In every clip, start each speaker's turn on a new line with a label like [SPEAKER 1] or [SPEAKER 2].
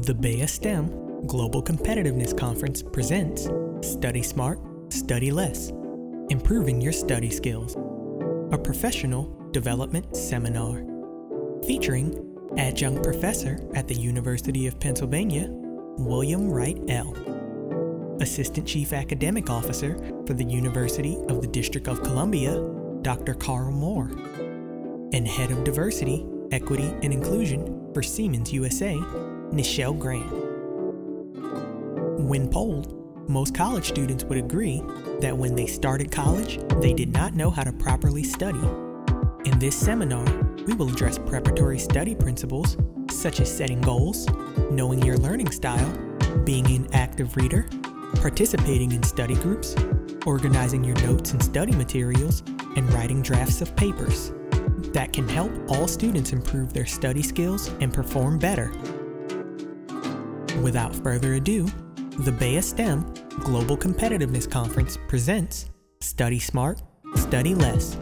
[SPEAKER 1] The BEYA STEM Global Competitiveness Conference presents Study Smart, Study Less Improving Your Study Skills, a professional development seminar featuring adjunct professor at the University of Pennsylvania, William Wright L., Assistant Chief Academic Officer for the University of the District of Columbia, Dr. Carl Moore, and Head of Diversity, Equity, and Inclusion for Siemens USA, Nichelle Grant. When polled, most college students would agree that when they started college, they did not know how to properly study. In this seminar, we will address preparatory study principles such as setting goals, knowing your learning style, being an active reader, participating in study groups, organizing your notes and study materials, and writing drafts of papers that can help all students improve their study skills and perform better. Without further ado, the BEYA STEM Global Competitiveness Conference presents Study Smart, Study Less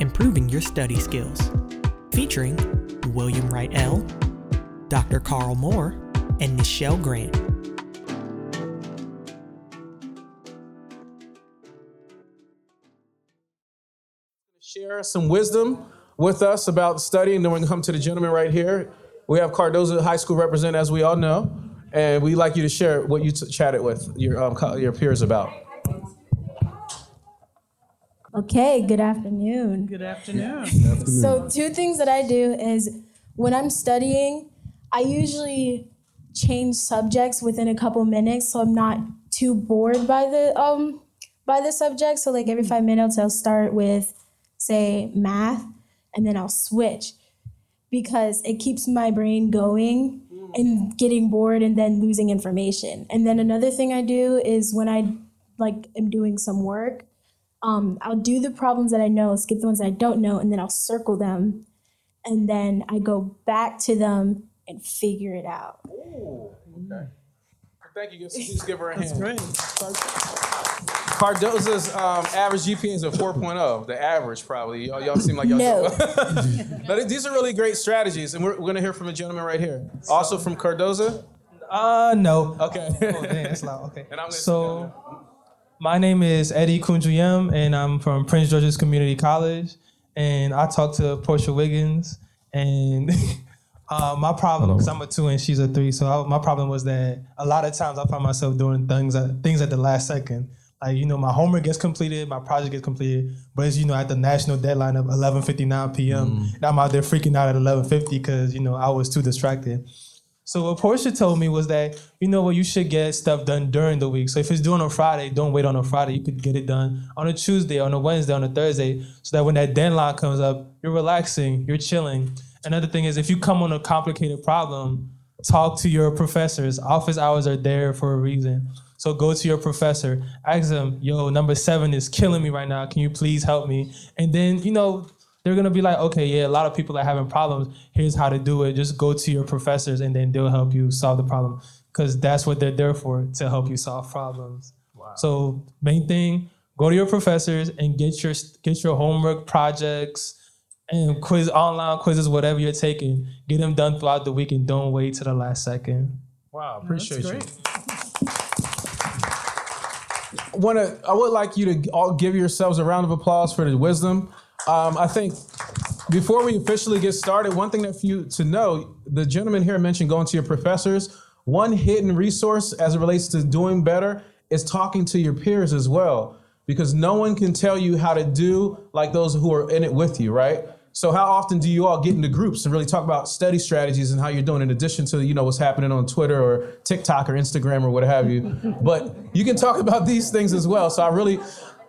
[SPEAKER 1] Improving Your Study Skills, featuring William Wright L., Dr. Carl Moore, and Nichelle Grant.
[SPEAKER 2] share some wisdom with us about studying. Then we're going to come to the gentleman right here. We have Cardozo High School representative, as we all know, and we'd like you to share what you t- chatted with your, um, co- your peers about.
[SPEAKER 3] Okay, good afternoon.
[SPEAKER 4] Good afternoon.
[SPEAKER 3] So, two things that I do is when I'm studying, I usually change subjects within a couple minutes so I'm not too bored by the um by the subject. So like every 5 minutes I'll start with say math and then I'll switch because it keeps my brain going and getting bored and then losing information. And then another thing I do is when I like am doing some work, um, I'll do the problems that I know, skip the ones that I don't know, and then I'll circle them. And then I go back to them and figure it out.
[SPEAKER 2] Okay. Thank you. Please give her a hand.
[SPEAKER 4] Great.
[SPEAKER 2] Cardozo's um, average GPA is a 4.0, the average probably. Y'all, y'all seem like y'all.
[SPEAKER 3] No.
[SPEAKER 2] but these are really great strategies, and we're, we're going to hear from a gentleman right here. Also from Cardozo.
[SPEAKER 5] Uh, no.
[SPEAKER 2] Okay.
[SPEAKER 5] Oh, dang, that's loud. Okay.
[SPEAKER 2] And I'm
[SPEAKER 5] so, my name is Eddie Kunjuyem, and I'm from Prince George's Community College. And I talked to Portia Wiggins, and uh, my problem, because I'm a two and she's a three, so I, my problem was that a lot of times I find myself doing things at, things at the last second. Like, you know, my homework gets completed, my project gets completed, but it's, you know, at the national deadline of 11.59 p.m., and I'm out there freaking out at 11.50 because, you know, I was too distracted. So what Portia told me was that you know what you should get stuff done during the week. So if it's due on a Friday, don't wait on a Friday. You could get it done on a Tuesday, on a Wednesday, on a Thursday, so that when that deadline comes up, you're relaxing, you're chilling. Another thing is if you come on a complicated problem, talk to your professors. Office hours are there for a reason. So go to your professor, ask them, yo, number seven is killing me right now. Can you please help me? And then, you know, they're gonna be like, okay, yeah, a lot of people are having problems. Here's how to do it. Just go to your professors and then they'll help you solve the problem. Because that's what they're there for, to help you solve problems. So main thing, go to your professors and get your get your homework projects and quiz online quizzes, whatever you're taking, get them done throughout the week and don't wait to the last second.
[SPEAKER 2] Wow, appreciate you.
[SPEAKER 4] great.
[SPEAKER 2] Want to? I would like you to all give yourselves a round of applause for the wisdom. Um, I think before we officially get started, one thing that for you to know, the gentleman here mentioned going to your professors. One hidden resource as it relates to doing better is talking to your peers as well, because no one can tell you how to do like those who are in it with you, right? So how often do you all get into groups and really talk about study strategies and how you're doing in addition to you know what's happening on Twitter or TikTok or Instagram or what have you? But you can talk about these things as well. So I really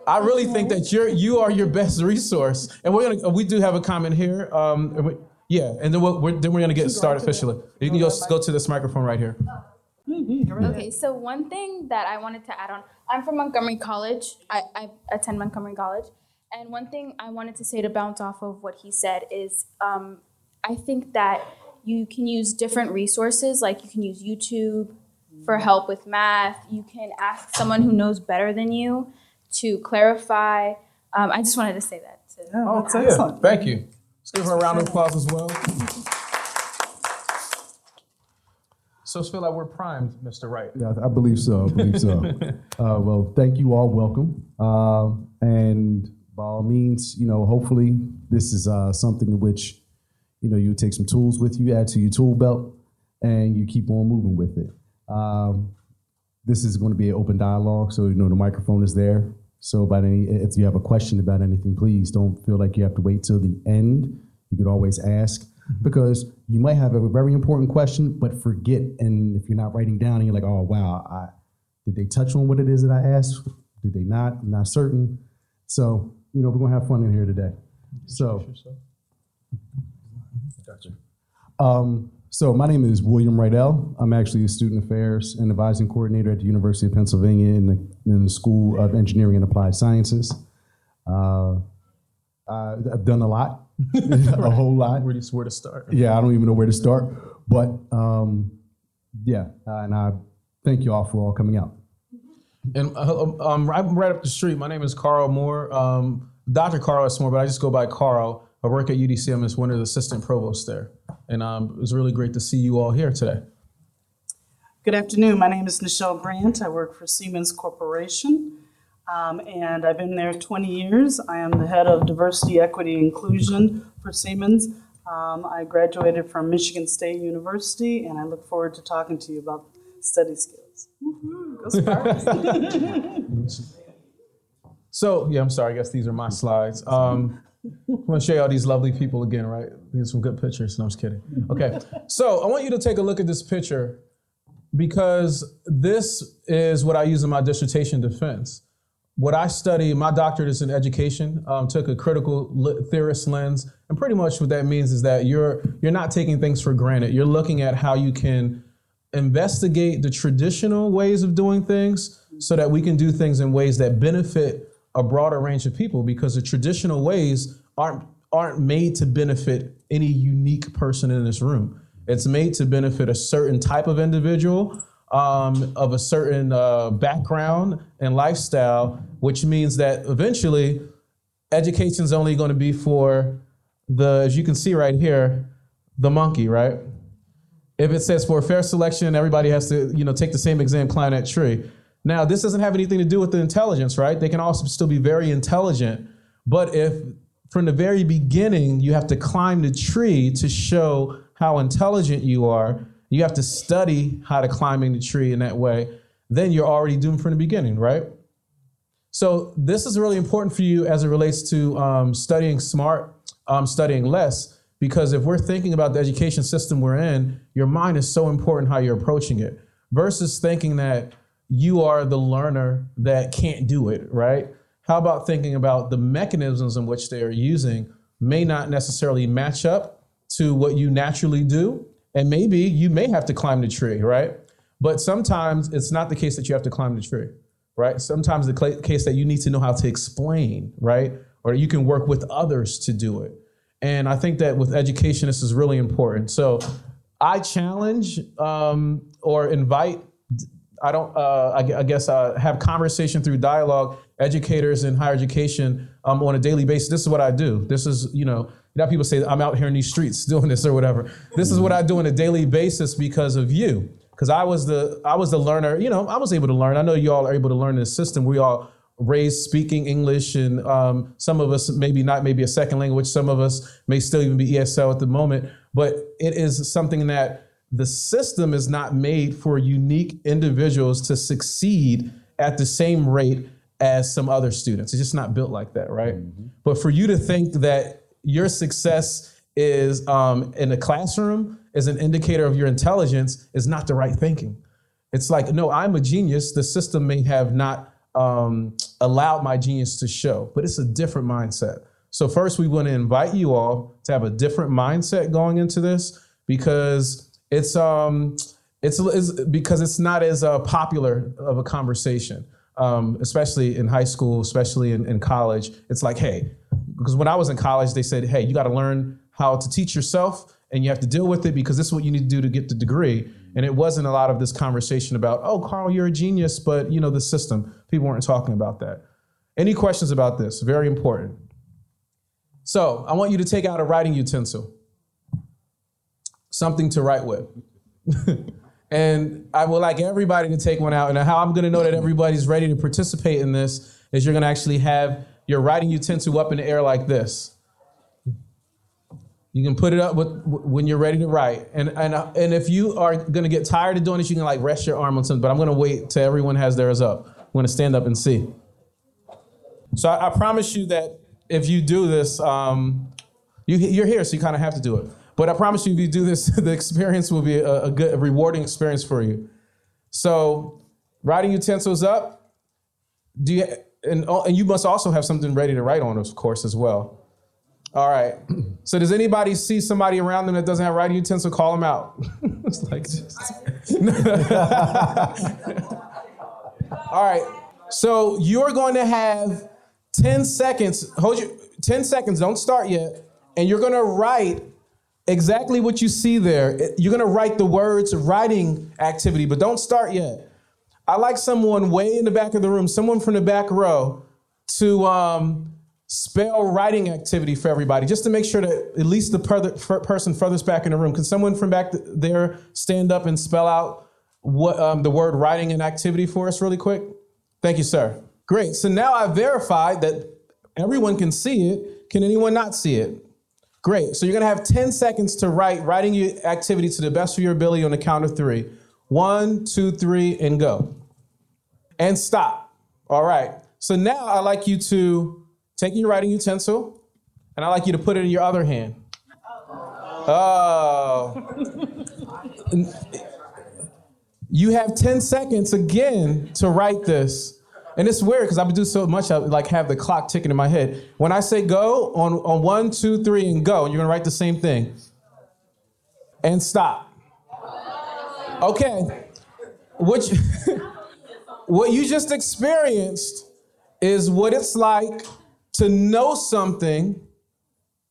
[SPEAKER 2] I really think that you're you are your best resource. And we're gonna we do have a comment here. Um, we- yeah, and then we're, we're then we're gonna get started officially. You can just go to this microphone right here.
[SPEAKER 6] Okay, so one thing that I wanted to add on, I'm from Montgomery College. I, I attend Montgomery College. And one thing I wanted to say to bounce off of what he said is um, I think that you can use different resources, like you can use YouTube for help with math. You can ask someone who knows better than you to clarify. Um, I just wanted to say that. To,
[SPEAKER 4] Oh, that's
[SPEAKER 2] Yeah,
[SPEAKER 4] excellent.
[SPEAKER 2] thank you. Let's give her a round of applause as well. So it's feel like we're primed, Mr. Wright.
[SPEAKER 4] Yeah, I believe so. I believe so. uh, well, thank you all. Welcome. Uh, and by all means, you know, hopefully this is uh, something in which, you know, you take some tools with you, add to your tool belt, and you keep on moving with it. Um, this is going to be an open dialogue, so you know the microphone is there. So, about any, if you have a question about anything, please don't feel like you have to wait till the end. You could always ask because you might have a very important question, but forget. And if you're not writing down, and you're like, oh wow, I, did they touch on what it is that I asked? Did they not? I'm not certain. So you know, we're gonna have fun in here today. So, gotcha. Um, so my name is William Rydell. I'm actually a student affairs and advising coordinator at the University of Pennsylvania in the, in the School of Engineering and Applied Sciences. Uh, I've done a lot, a whole lot.
[SPEAKER 2] Where, do you, where to start?
[SPEAKER 4] Yeah, I don't even know where to start. But um, yeah, uh, and I thank you all for all coming out.
[SPEAKER 2] And uh, um, I'm right up the street. My name is Carl Moore, um, Dr. Carl S. Moore, but I just go by Carl. I work at UDC. I'm one of the assistant provosts there. And um, it was really great to see you all here today.
[SPEAKER 7] Good afternoon. My name is Nichelle Grant. I work for Siemens Corporation. Um, and I've been there 20 years. I am the head of diversity, equity, inclusion for Siemens. Um, I graduated from Michigan State University, and I look forward to talking to you about study skills.
[SPEAKER 2] so, yeah, I'm sorry. I guess these are my slides. Um, I'm going to show you all these lovely people again, right? These some good pictures. No, I'm just kidding. Okay, so I want you to take a look at this picture because this is what I use in my dissertation defense what I study, my doctorate is in education. Um, took a critical theorist lens, and pretty much what that means is that you're you're not taking things for granted. You're looking at how you can investigate the traditional ways of doing things, so that we can do things in ways that benefit a broader range of people. Because the traditional ways aren't aren't made to benefit any unique person in this room. It's made to benefit a certain type of individual um, of a certain uh, background and lifestyle, which means that eventually education is only going to be for the, as you can see right here, the monkey, right? If it says for a fair selection, everybody has to, you know, take the same exam, climb that tree. Now, this doesn't have anything to do with the intelligence, right? They can also still be very intelligent, but if from the very beginning you have to climb the tree to show how intelligent you are, you have to study how to climbing the tree in that way, then you're already doomed from the beginning, right? So this is really important for you as it relates to um, studying smart, um, studying less, because if we're thinking about the education system we're in, your mind is so important how you're approaching it, versus thinking that you are the learner that can't do it, right? How about thinking about the mechanisms in which they are using may not necessarily match up to what you naturally do, and maybe you may have to climb the tree, right? But sometimes it's not the case that you have to climb the tree, right? Sometimes the case that you need to know how to explain, right? Or you can work with others to do it. And I think that with education, this is really important. So I challenge um, or invite, I don't, uh, I, I, guess, uh, have conversation through dialogue, educators in higher education um, on a daily basis. This is what I do. This is, you know, now people say I'm out here in these streets doing this or whatever. This is what I do on a daily basis because of you. Because I was the I was the learner. You know, I was able to learn. I know you all are able to learn in the system. We all raised speaking English, and um, some of us maybe not maybe a second language. Some of us may still even be ESL at the moment. But it is something that the system is not made for unique individuals to succeed at the same rate as some other students. It's just not built like that, right? Mm-hmm. But for you to think that your success is um, in the classroom is an indicator of your intelligence is not the right thinking. It's like, no, I'm a genius. The system may have not um, allowed my genius to show, but it's a different mindset. So, first, we want to invite you all to have a different mindset going into this because it's um, it's, it's because it's not as uh, popular of a conversation, um, especially in high school, especially in, in college. It's like, hey, because when I was in college, they said, hey, you got to learn how to teach yourself and you have to deal with it because this is what you need to do to get the degree. And it wasn't a lot of this conversation about, oh, Carl, you're a genius, but you know, the system. People weren't talking about that. Any questions about this? Very important. So I want you to take out a writing utensil, something to write with. And I would like everybody to take one out. And how I'm going to know that everybody's ready to participate in this is you're going to actually have your writing utensil up in the air like this. You can put it up with, when you're ready to write. And, and, and if you are going to get tired of doing this, you can like rest your arm on something. But I'm going to wait till everyone has theirs up. I'm going to stand up and see. So I, I promise you that if you do this, um, you, you're here, so you kind of have to do it. But I promise you, if you do this, the experience will be a, a good, a rewarding experience for you. So, writing utensils up. Do you and, and you must also have something ready to write on, of course, as well. All right. So does anybody see somebody around them that doesn't have writing utensil? Call them out. it's like. All right. So you're going to have 10 seconds. Hold your 10 seconds. Don't start yet. And you're going to write exactly what you see there. You're going to write the words writing activity, but don't start yet. I like someone way in the back of the room, someone from the back row, to um, spell writing activity for everybody, just to make sure that at least the per- person furthest back in the room. Can someone from back there stand up and spell out what um, the word writing and activity for us really quick? Thank you, sir. Great. So now I've verified that everyone can see it. Can anyone not see it? Great. So you're going to have 10 seconds to write writing your activity to the best of your ability on the count of three. One, two, three, and go. And stop. All right. So now i'd like you to take your writing utensil and I like you to put it in your other hand. Oh. you have 10 seconds again to write this. And it's weird because been doing so much, I like have the clock ticking in my head. When I say go on, on one, two, three, and go, and you're gonna write the same thing. And stop. Okay. What you, what you just experienced is what it's like to know something,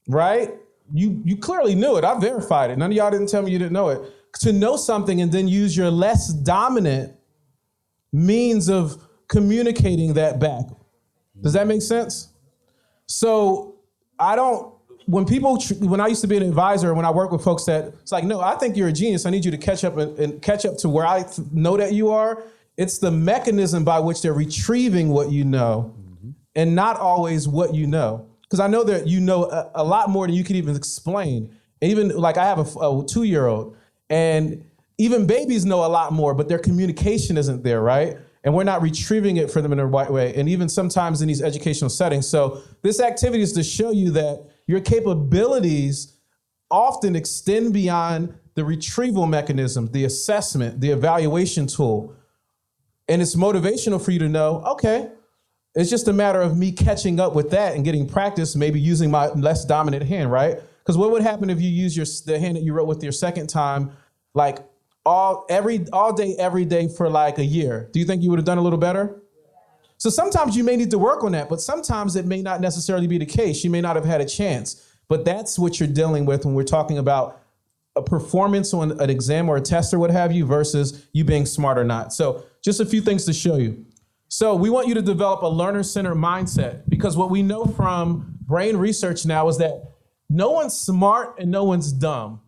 [SPEAKER 2] right? You you clearly knew it. I verified it. None of y'all didn't tell me you didn't know it. To know something and then use your less dominant means of communicating that back. Does that make sense? So I don't. When people, when I used to be an advisor, when I work with folks that it's like, no, I think you're a genius. I need you to catch up and, and catch up to where I know that you are. It's the mechanism by which they're retrieving what you know. And not always what you know. Because I know that you know a, a, lot more than you can even explain. And even like I have a, a two year old, and even babies know a lot more, but their communication isn't there, right? and we're not retrieving it for them in the right way, and even sometimes in these educational settings. So, this activity is to show you that your capabilities often extend beyond the retrieval mechanism, the assessment, the evaluation tool. And it's motivational for you to know, okay, it's just a matter of me catching up with that and getting practice, maybe using my less dominant hand, right? Because what would happen if you use your the hand that you wrote with your second time, like all every all day every day for like a year? Do you think you would have done a little better? So sometimes you may need to work on that but sometimes it may not necessarily be the case. You may not have had a chance. But that's what you're dealing with when we're talking about a performance on an exam or a test or what have you versus you being smart or not. So just a few things to show you so we want you to develop a learner-centered mindset because what we know from brain research now is that no one's smart and no one's dumb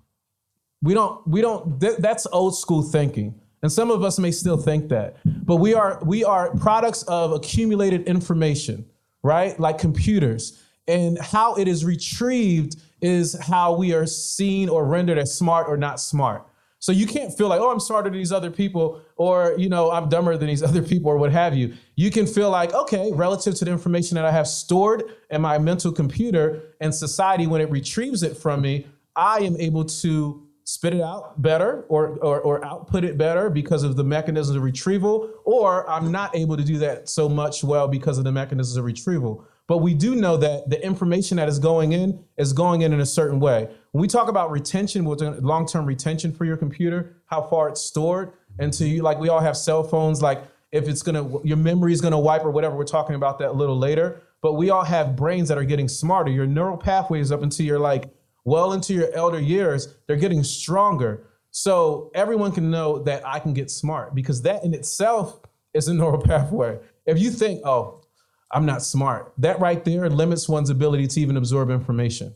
[SPEAKER 2] we don't, we don't, th- that's old school thinking. And some of us may still think that. But we are, we are products of accumulated information, right? Like computers. And how it is retrieved is how we are seen or rendered as smart or not smart. So you can't feel like, oh, I'm smarter than these other people, or you know, I'm dumber than these other people, or what have you. You can feel like, okay, relative to the information that I have stored in my mental computer and society, when it retrieves it from me, I am able to spit it out better or, or, or output it better because of the mechanisms of retrieval, or I'm not able to do that so much well because of the mechanisms of retrieval. But we do know that the information that is going in is going in in a certain way. When we talk about retention, long-term retention for your computer, how far it's stored, and to you, like we all have cell phones, like if it's gonna, your memory is gonna wipe or whatever. We're talking about that a little later. But we all have brains that are getting smarter. Your neural pathways up until you're like well into your elder years, they're getting stronger. So everyone can know that I can get smart because that in itself is a neural pathway. If you think, oh, I'm not smart, that right there limits one's ability to even absorb information.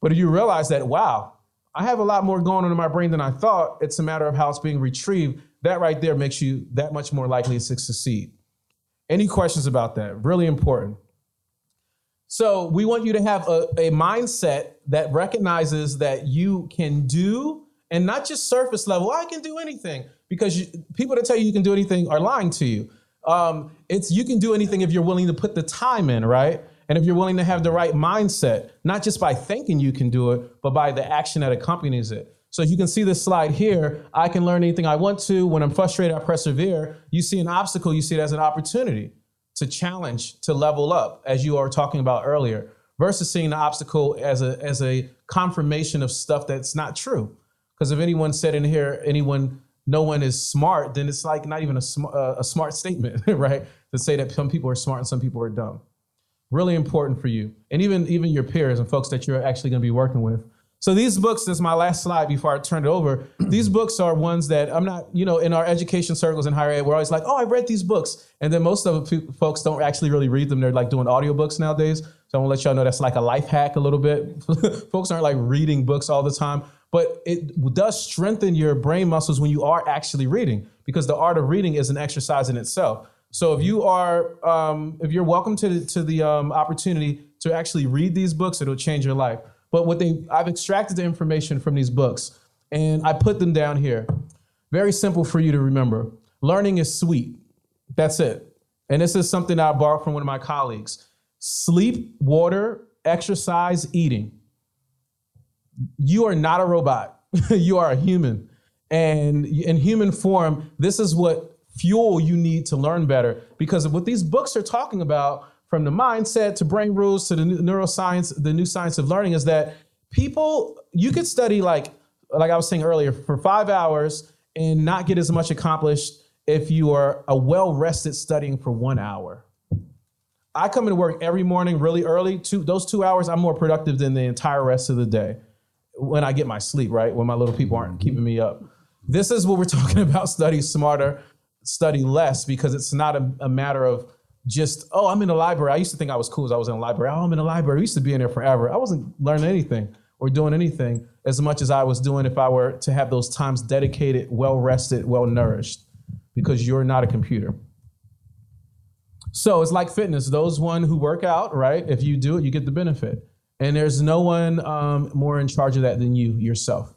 [SPEAKER 2] But if you realize that, wow, I have a lot more going on in my brain than I thought. It's a matter of how it's being retrieved. That right there makes you that much more likely to succeed. Any questions about that? Really important. So, we want you to have a, a mindset that recognizes that you can do, and not just surface level, I can do anything, because you, people that tell you you can do anything are lying to you. Um, it's you can do anything if you're willing to put the time in, right? And if you're willing to have the right mindset, not just by thinking you can do it, but by the action that accompanies it. So you can see this slide here. I can learn anything I want to. When I'm frustrated, I persevere. You see an obstacle, you see it as an opportunity to challenge, to level up, as you are talking about earlier, versus seeing the obstacle as a as a confirmation of stuff that's not true. Because if anyone said in here, anyone, no one is smart, then it's like not even a, sm- uh, a smart statement, right? To say that some people are smart and some people are dumb. Really important for you, and even even your peers and folks that you're actually going to be working with. So these books, this is my last slide before I turn it over. these books are ones that I'm not, you know, in our education circles in higher ed, we're always like, oh, I've read these books. And then most of the folks don't actually really read them. They're like doing audiobooks nowadays. So I want to let y'all know that's like a life hack a little bit. folks aren't like reading books all the time, but it does strengthen your brain muscles when you are actually reading because the art of reading is an exercise in itself. So if you are, um, if you're welcome to the, to the um, opportunity to actually read these books, it'll change your life. But what they I've extracted the information from these books and I put them down here. Very simple for you to remember. Learning is sweet. That's it. And this is something I borrowed from one of my colleagues. Sleep, water, exercise, eating. You are not a robot. you are a human. And in human form, this is what fuel you need to learn better. Because what these books are talking about from the mindset to brain rules to the neuroscience, the new science of learning is that people, you could study like, like I was saying earlier, for five hours and not get as much accomplished if you are a well rested studying for one hour. I come into work every morning really early. Two, those two hours, I'm more productive than the entire rest of the day when I get my sleep, right? When my little people aren't keeping me up. This is what we're talking about study smarter, study less, because it's not a, a matter of just, oh, I'm in the library. I used to think I was cool as I was in the library. Oh, I'm in the library. I used to be in there forever. I wasn't learning anything or doing anything as much as I was doing if I were to have those times dedicated, well rested, well nourished, because you're not a computer. So it's like fitness. Those one who work out, right? If you do it, you get the benefit. And there's no one um, more in charge of that than you yourself.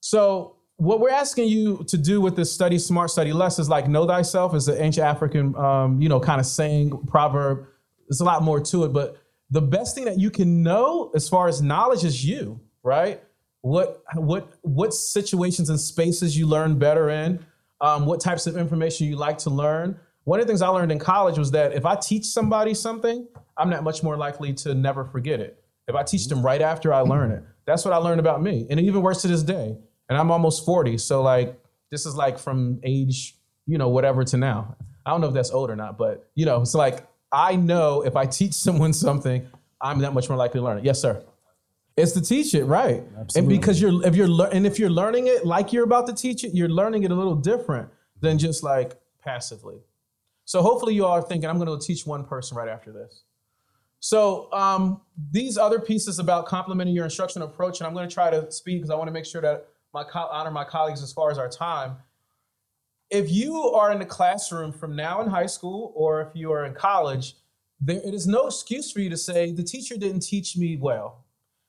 [SPEAKER 2] So what we're asking you to do with this study smart, study less is like know thyself is an ancient African, um, you know, kind of saying proverb. There's a lot more to it, but the best thing that you can know as far as knowledge is you, right? What what what situations and spaces you learn better in, um, what types of information you like to learn. One of the things I learned in college was that if I teach somebody something, I'm not much more likely to never forget it. If I teach them right after I learn it, that's what I learned about me, and even works to this day and I'm almost 40. So like this is like from age, you know, whatever to now. I don't know if that's old or not, but you know, it's like I know if I teach someone something, I'm that much more likely to learn it. Yes, sir. It's to teach it, right? Absolutely. And because you're if you're and if you're learning it like you're about to teach it, you're learning it a little different than just like passively. So hopefully you all are thinking, I'm going to teach one person right after this. So um, these other pieces about complementing your instructional approach, and I'm going to try to speed because I want to make sure that my co- honor my colleagues as far as our time. If you are in the classroom from now in high school, or if you are in college, there it is no excuse for you to say the teacher didn't teach me well,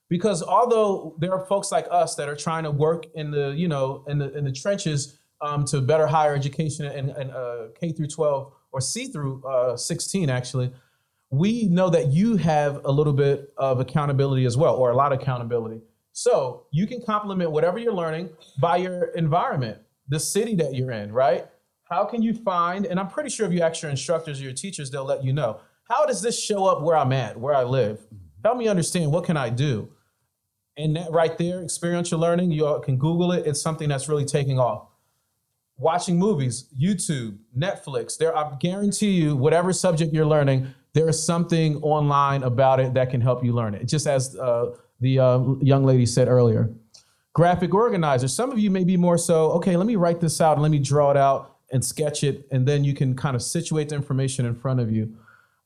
[SPEAKER 2] because although there are folks like us that are trying to work in the you know in the in the trenches um, to better higher education and, and uh, K through 12 or C through uh, 16 actually, we know that you have a little bit of accountability as well, or a lot of accountability. So you can complement whatever you're learning by your environment, the city that you're in, right? How can you find, and I'm pretty sure if you ask your instructors or your teachers, they'll let you know. How does this show up where I'm at, where I live? Help me understand what can I do? And that right there, experiential learning, you all can Google it. It's something that's really taking off. Watching movies, YouTube, Netflix, there I guarantee you, whatever subject you're learning, there is something online about it that can help you learn it. Just as uh, the uh, young lady said earlier. Graphic organizer. Some of you may be more so, okay, let me write this out and let me draw it out and sketch it, and then you can kind of situate the information in front of you.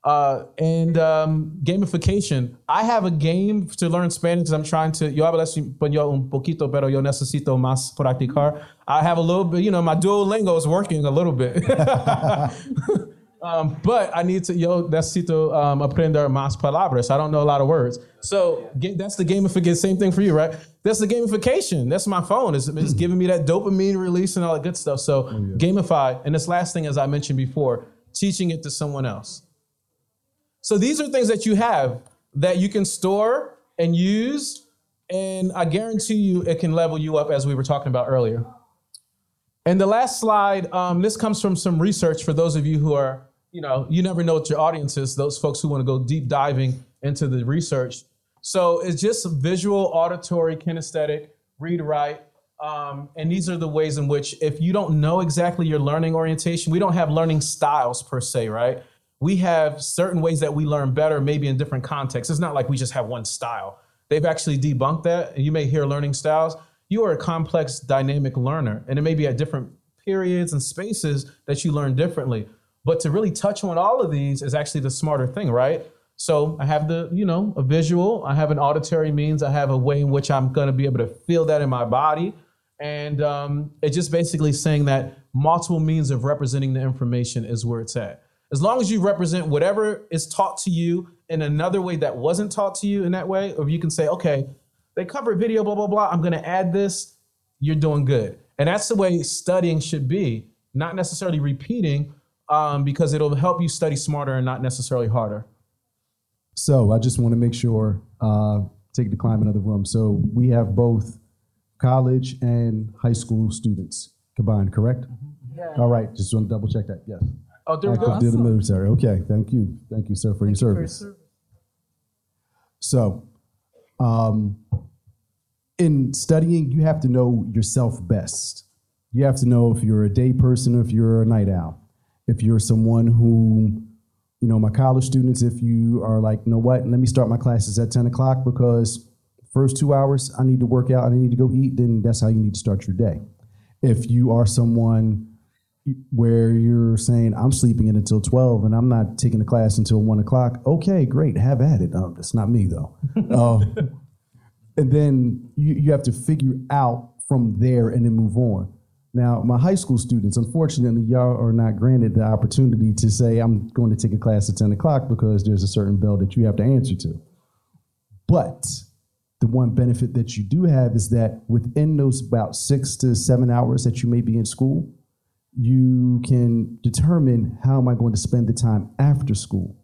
[SPEAKER 2] Uh, and um, gamification. I have a game to learn Spanish because I'm trying to. Yo hablo español un poquito, pero yo necesito más practicar. I have a little bit, you know, my Duolingo is working a little bit. um, but I need to, yo necesito um, aprender más palabras. I don't know a lot of words. So get, that's the gamification. Same thing for you, right? That's the gamification. That's my phone. It's, it's giving me that dopamine release and all that good stuff. So oh, yeah. gamify. And this last thing, as I mentioned before, teaching it to someone else. So these are things that you have that you can store and use. And I guarantee you it can level you up as we were talking about earlier. And the last slide, um, this comes from some research for those of you who are, you know, you never know what your audience is, those folks who want to go deep diving into the research. So it's just visual, auditory, kinesthetic, read, write. Um, and these are the ways in which, if you don't know exactly your learning orientation, we don't have learning styles per se, right? we have certain ways that we learn better, maybe in different contexts. It's not like we just have one style. They've actually debunked that. And you may hear learning styles. You are a complex, dynamic learner, and it may be at different periods and spaces that you learn differently. But to really touch on all of these is actually the smarter thing, right? So I have the, you know, a visual, I have an auditory means, I have a way in which I'm going to be able to feel that in my body. And um, it's just basically saying that multiple means of representing the information is where it's at. As long as you represent whatever is taught to you in another way that wasn't taught to you in that way, or you can say, okay, they cover video, blah, blah, blah, I'm gonna add this, you're doing good. And that's the way studying should be, not necessarily repeating, um, because it'll help you study smarter and not necessarily harder.
[SPEAKER 4] So I just want to make sure, uh, take the climate of the room. So we have both college and high school students combined, correct? Yeah. All right, just want to double check that. Yes.
[SPEAKER 2] Oh, there we go.
[SPEAKER 4] Active duty military. Okay, thank you. Thank you, sir, for your Thank you for your service. So, um, in studying, you have to know yourself best. You have to know if you're a day person or if you're a night owl. If you're someone who, you know, my college students, if you are like, you know what, let me start my classes at 10 o'clock because first two hours I need to work out and I need to go eat, then that's how you need to start your day. If you are someone where you're saying I'm sleeping in until 12 and I'm not taking a class until one o'clock. Okay, great, have at it. Um, that's not me though. uh, and then you, you have to figure out from there and then move on. Now, my high school students, unfortunately, y'all are not granted the opportunity to say, I'm going to take a class at 10 o'clock because there's a certain bell that you have to answer to. But the one benefit that you do have is that within those about six to seven hours that you may be in school, you can determine how am I going to spend the time after school.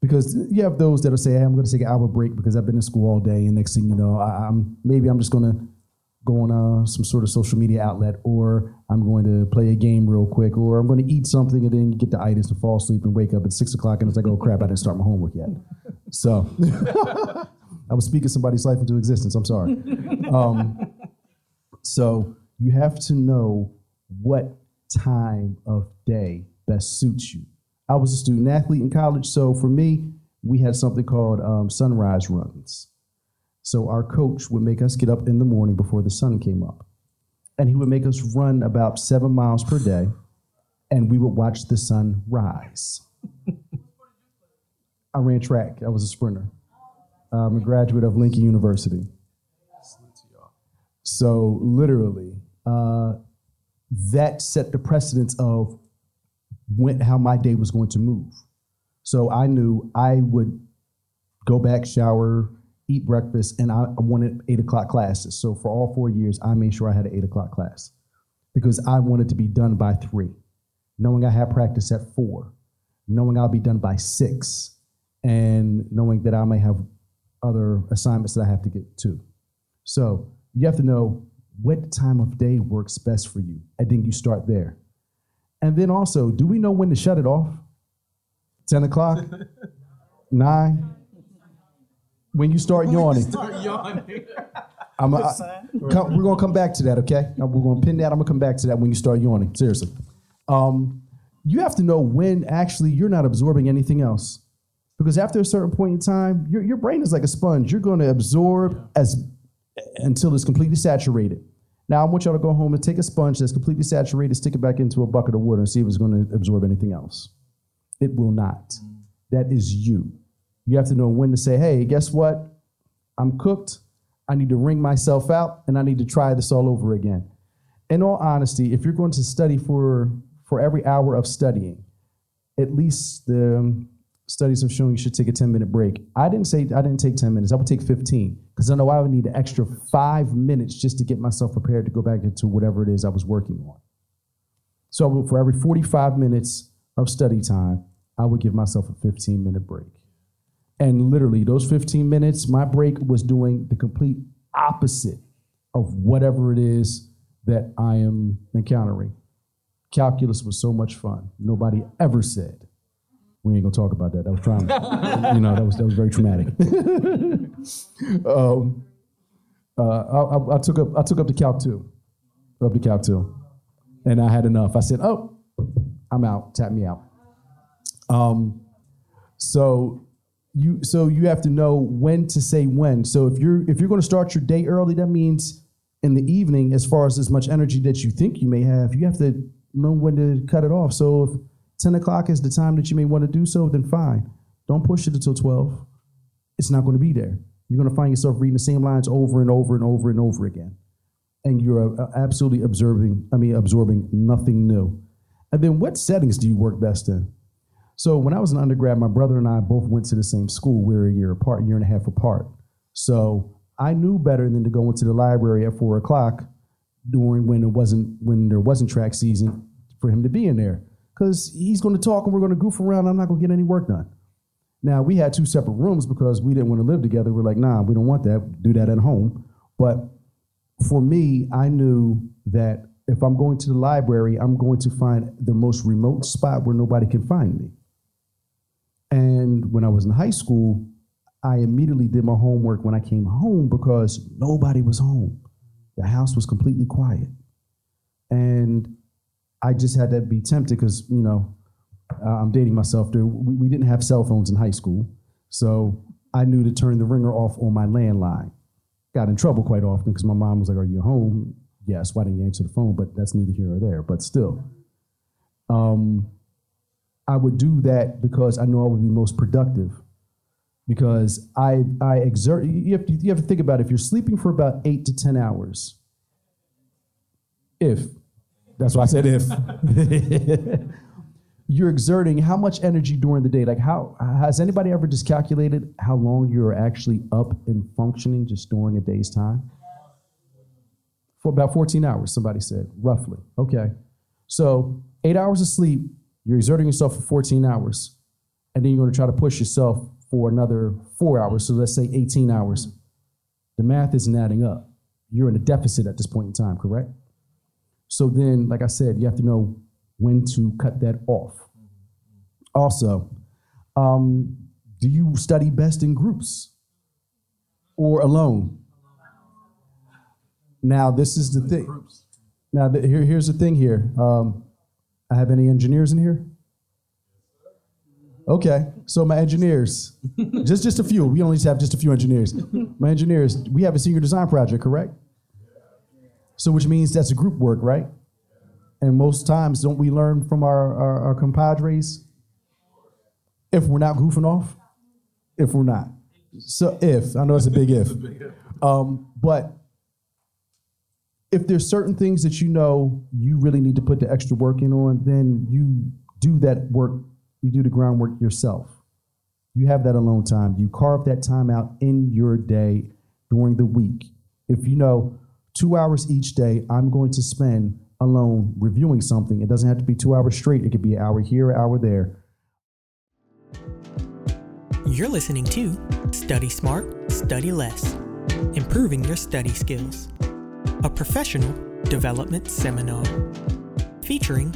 [SPEAKER 4] Because you have those that'll say, hey, I'm going to take an hour break because I've been in school all day, and next thing you know, I, am maybe I'm just going to go on some sort of social media outlet, or I'm going to play a game real quick, or I'm going to eat something and then get the itis and fall asleep and wake up at six o'clock, and it's like, oh crap, I didn't start my homework yet. So I was speaking somebody's life into existence. I'm sorry. Um, so you have to know what time of day best suits you. I was a student athlete in college, so for me, we had something called um, sunrise runs. So our coach would make us get up in the morning before the sun came up, and he would make us run about seven miles per day, and we would watch the sun rise. I ran track. I was a sprinter. I'm a graduate of Lincoln University. So literally, uh, that set the precedence of when, how my day was going to move. So I knew I would go back, shower, eat breakfast, and I wanted eight o'clock classes. So for all four years, I made sure I had an eight o'clock class because I wanted to be done by three, knowing I had practice at four, knowing I'll be done by six, and knowing that I may have other assignments that I have to get to. So you have to know what time of day works best for you? And then you start there. And then also, do we know when to shut it off? 10 o'clock? Nine? When you start yawning. Start yawning. I'm a, I, come, we're gonna come back to that, okay? We're gonna pin that. I'm gonna come back to that when you start yawning. Seriously, um, you have to know when actually you're not absorbing anything else, because after a certain point in time, your your brain is like a sponge. You're going to absorb as until it's completely saturated. Now I want y'all to go home and take a sponge that's completely saturated, stick it back into a bucket of water, and see if it's going to absorb anything else. It will not. that is you. You have to know when to say, hey, guess what? I'm cooked. I need to wring myself out and I need to try this all over again. In all honesty, if you're going to study for, for every hour of studying, at least the um, studies have shown you should take a 10 minute break. I didn't say I didn't take 10 minutes, I would take 15 because I know I would need an extra five minutes just to get myself prepared to go back into whatever it is I was working on. So for every 45 minutes of study time, I would give myself a 15 minute break. And literally, those 15 minutes, my break was doing the complete opposite of whatever it is that I am encountering. Calculus was so much fun. Nobody ever said, we ain't gonna talk about that. That was trauma. you know, that was that was very traumatic. um, uh, I, I, took up I took up the Calc two, up the Calc two, and I had enough. I said, "Oh, I'm out. Tap me out." Um, so you so you have to know when to say when. So if you're if you're going to start your day early, that means in the evening, as far as as much energy that you think you may have, you have to know when to cut it off. So if 10 o'clock is the time that you may want to do so, then fine. Don't push it until 12. It's not going to be there. You're going to find yourself reading the same lines over and over and over and over again. And you're uh, absolutely observing, I mean, absorbing nothing new. And then what settings do you work best in? So when I was an undergrad, my brother and I both went to the same school. We were a year apart, year and a half apart. So I knew better than to go into the library at four o'clock during when it wasn't when there wasn't track season for him to be in there because he's going to talk and we're going to goof around. I'm not going to get any work done. Now we had two separate rooms because we didn't want to live together. We're like, nah, we don't want that. Do that at home. But for me, I knew that if I'm going to the library, I'm going to find the most remote spot where nobody can find me. And when I was in high school, I immediately did my homework when I came home because nobody was home. The house was completely quiet. And I just had to be tempted because, you know, I'm dating myself there. We, didn't have cell phones in high school. So I knew to turn the ringer off on my landline. Got in trouble quite often because my mom was like, Are you home? Yes, why didn't you answer the phone? But that's neither here or there. But still. Um, I would do that because I know I would be most productive. Because I I exert you have to, you have to think about it. if you're sleeping for about eight to ten hours. If that's why I said if you're exerting how much energy during the day. Like how has anybody ever just calculated how long you're actually up and functioning just during a day's time? For about 14 hours, somebody said, roughly. Okay. So eight hours of sleep you're exerting yourself for 14 hours, and then you're going to try to push yourself for another four hours. So let's say 18 hours. The math isn't adding up. You're in a deficit at this point in time, correct? So then, like I said, you have to know when to cut that off. Also, um, do you study best in groups or alone? Now, this is the thing. Now, the, here, here's the thing here. Um, I have any engineers in here? Okay, so my engineers, just just a few. We only have just a few engineers. My engineers, we have a senior design project, correct? So which means that's a group work, right? And most times, don't we learn from our, our, our compadres? If we're not goofing off, if we're not. So if I know it's a big if, um, but if there's certain things that you know you really need to put the extra work in on, then you do that work, you do the groundwork yourself. You have that alone time. You carve that time out in your day during the week. If you know two hours each day, I'm going to spend alone reviewing something. It doesn't have to be two hours straight, it could be an hour here, an hour there.
[SPEAKER 1] You're listening to Study Smart, Study Less, improving your study skills a professional development seminar featuring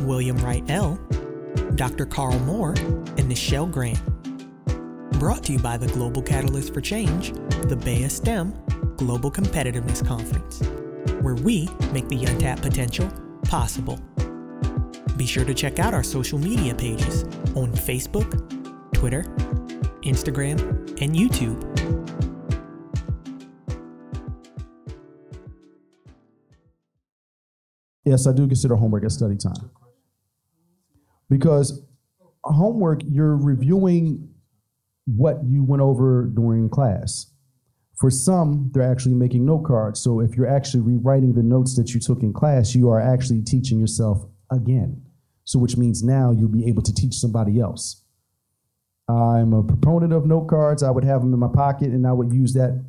[SPEAKER 1] William Wright L., Dr. Carl Moore, and Nichelle Grant. Brought to you by the Global Catalyst for Change, the BEYA STEM Global Competitiveness Conference, where we make the untapped potential possible. Be sure to check out our social media pages on Facebook, Twitter, Instagram, and YouTube
[SPEAKER 4] Yes, I do consider homework as study time. Because homework, you're reviewing what you went over during class. For some, they're actually making note cards. So if you're actually rewriting the notes that you took in class, you are actually teaching yourself again. So which means now you'll be able to teach somebody else. I'm a proponent of note cards. I would have them in my pocket and I would use that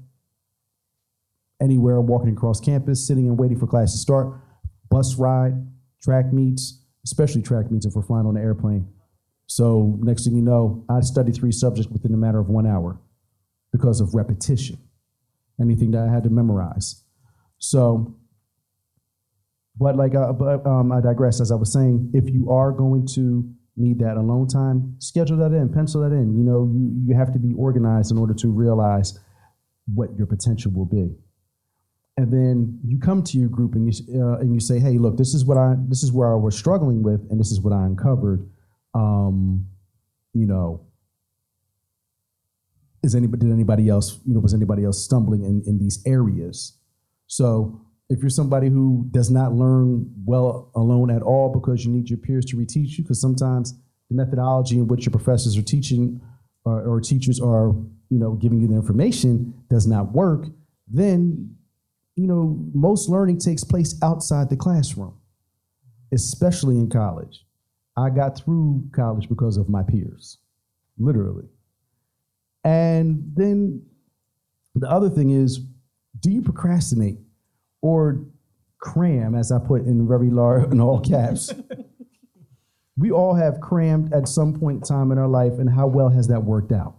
[SPEAKER 4] anywhere walking across campus, sitting and waiting for class to start, bus ride, track meets, especially track meets if we're flying on an airplane. So next thing you know, I studied three subjects within a matter of one hour because of repetition, anything that I had to memorize. So, but like, uh, but um, I digress. As I was saying, if you are going to need that alone time, schedule that in, pencil that in. You know, you you have to be organized in order to realize what your potential will be. And then you come to your group and you uh, and you say, "Hey, look, this is what I this is where I was struggling with, and this is what I uncovered." Um, you know, is anybody did anybody else you know was anybody else stumbling in in these areas? So if you're somebody who does not learn well alone at all because you need your peers to reteach you, because sometimes the methodology in which your professors are teaching or, or teachers are you know giving you the information does not work, then you know most learning takes place outside the classroom, especially in college. I got through college because of my peers, literally. And then the other thing is, do you procrastinate or cram, as I put in very large in all caps? we all have crammed at some point in time in our life, and how well has that worked out?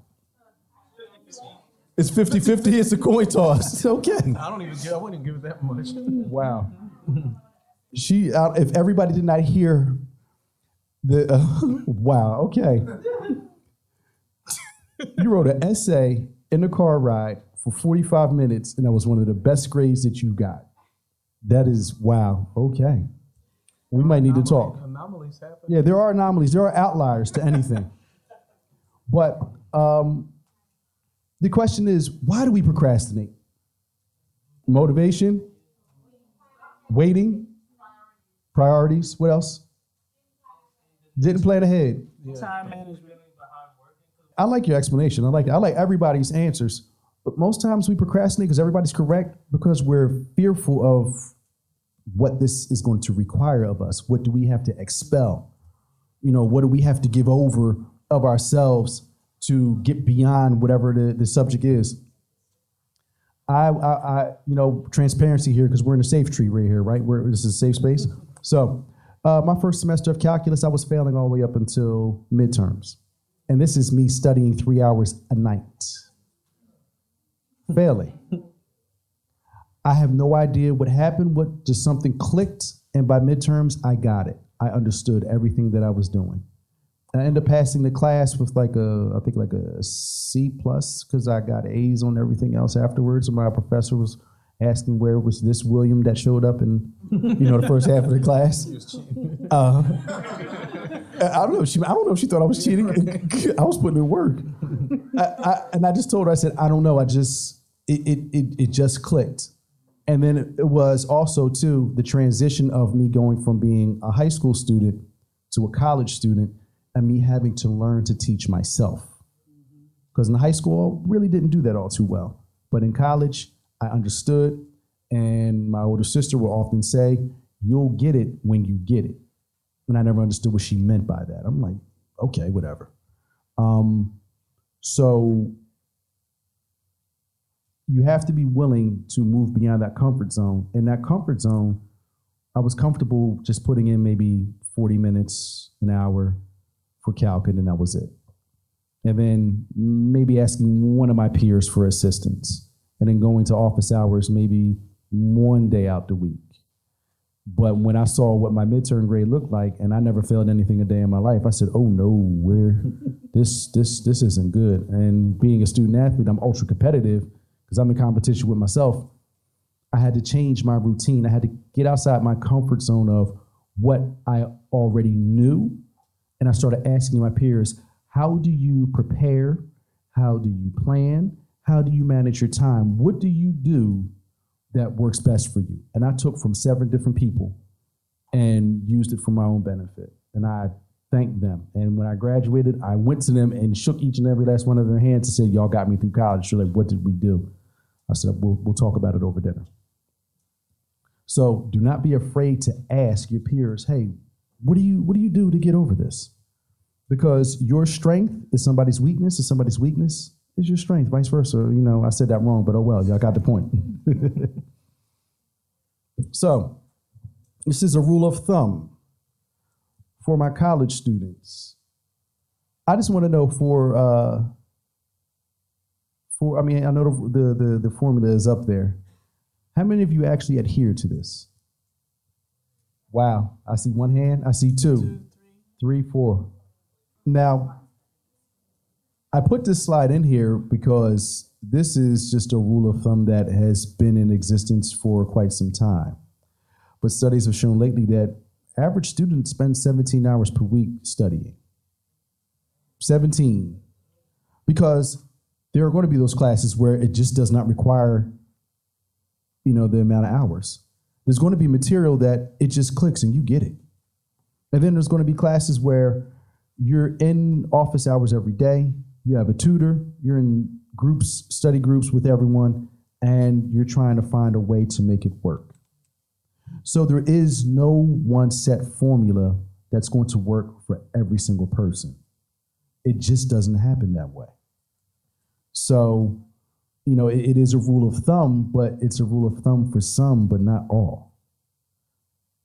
[SPEAKER 4] It's 50 50, it's a coin toss. It's okay.
[SPEAKER 2] I don't even give, I wouldn't give it that much.
[SPEAKER 4] Wow. She, uh, if everybody did not hear the, uh, wow, okay. you wrote an essay in the car ride for 45 minutes, and that was one of the best grades that you got. That is, wow, okay. We might need to talk.
[SPEAKER 2] Anomalies happen.
[SPEAKER 4] Yeah, there are anomalies, there are outliers to anything. but um, the question is why do we procrastinate? Motivation, waiting, priorities, what else? Didn't plan ahead.
[SPEAKER 7] Time management.
[SPEAKER 4] I like your explanation. I like I like everybody's answers. But most times we procrastinate because everybody's correct because we're fearful of what this is going to require of us. What do we have to expel? You know, what do we have to give over of ourselves to get beyond whatever the, the subject is? I, I, I, you know, transparency here because we're in a safe tree right here, right? Where this is a safe space. So, uh, my first semester of calculus, I was failing all the way up until midterms, and this is me studying three hours a night, failing. I have no idea what happened. What just something clicked, and by midterms, I got it. I understood everything that I was doing. I ended up passing the class with like a, I think like a C plus because I got A's on everything else afterwards. And my professor was asking where was this William that showed up in, you know, the first half of the class. Uh, I don't know. She, I don't know if she thought I was cheating. I was putting in work, I, I, and I just told her. I said, I don't know. I just it it it, it just clicked. And then it was also too the transition of me going from being a high school student to a college student and me having to learn to teach myself. Because in high school, I really didn't do that all too well. But in college, I understood. And my older sister would often say, You'll get it when you get it. And I never understood what she meant by that. I'm like, okay, whatever. Um, so you have to be willing to move beyond that comfort zone. In that comfort zone, I was comfortable just putting in maybe 40 minutes, an hour for calc, and that was it. And then maybe asking one of my peers for assistance, and then going to office hours maybe one day out the week. But when I saw what my midterm grade looked like, and I never failed anything a day in my life, I said, "Oh no, we're this this this isn't good." And being a student athlete, I'm ultra competitive because I'm in competition with myself. I had to change my routine. I had to get outside my comfort zone of what I already knew, and I started asking my peers, "How do you prepare? How do you plan? How do you manage your time? What do you do that works best for you. And I took from seven different people and used it for my own benefit. And I thanked them. And when I graduated, I went to them and shook each and every last one of their hands and said, Y'all got me through college. They're like, What did we do? I said, We'll, we'll talk about it over dinner. So do not be afraid to ask your peers, Hey, what do you what do you do to get over this? Because your strength is somebody's weakness, is somebody's weakness is your strength, vice versa. You know, I said that wrong, but oh well, y'all got the point. so, this is a rule of thumb for my college students. I just want to know for uh, for I mean I know the, the the formula is up there. How many of you actually adhere to this? Wow, I see one hand. I see two, two three, four. Now, I put this slide in here because this is just a rule of thumb that has been in existence for quite some time. But studies have shown lately that average students spend 17 hours per week studying. 17. Because there are going to be those classes where it just does not require you know the amount of hours. There's going to be material that it just clicks and you get it. And then there's going to be classes where you're in office hours every day, you have a tutor, you're in groups, study groups with everyone, and you're trying to find a way to make it work. So there is no one set formula that's going to work for every single person. It just doesn't happen that way. So, you know, it, it is a rule of thumb, but it's a rule of thumb for some, but not all.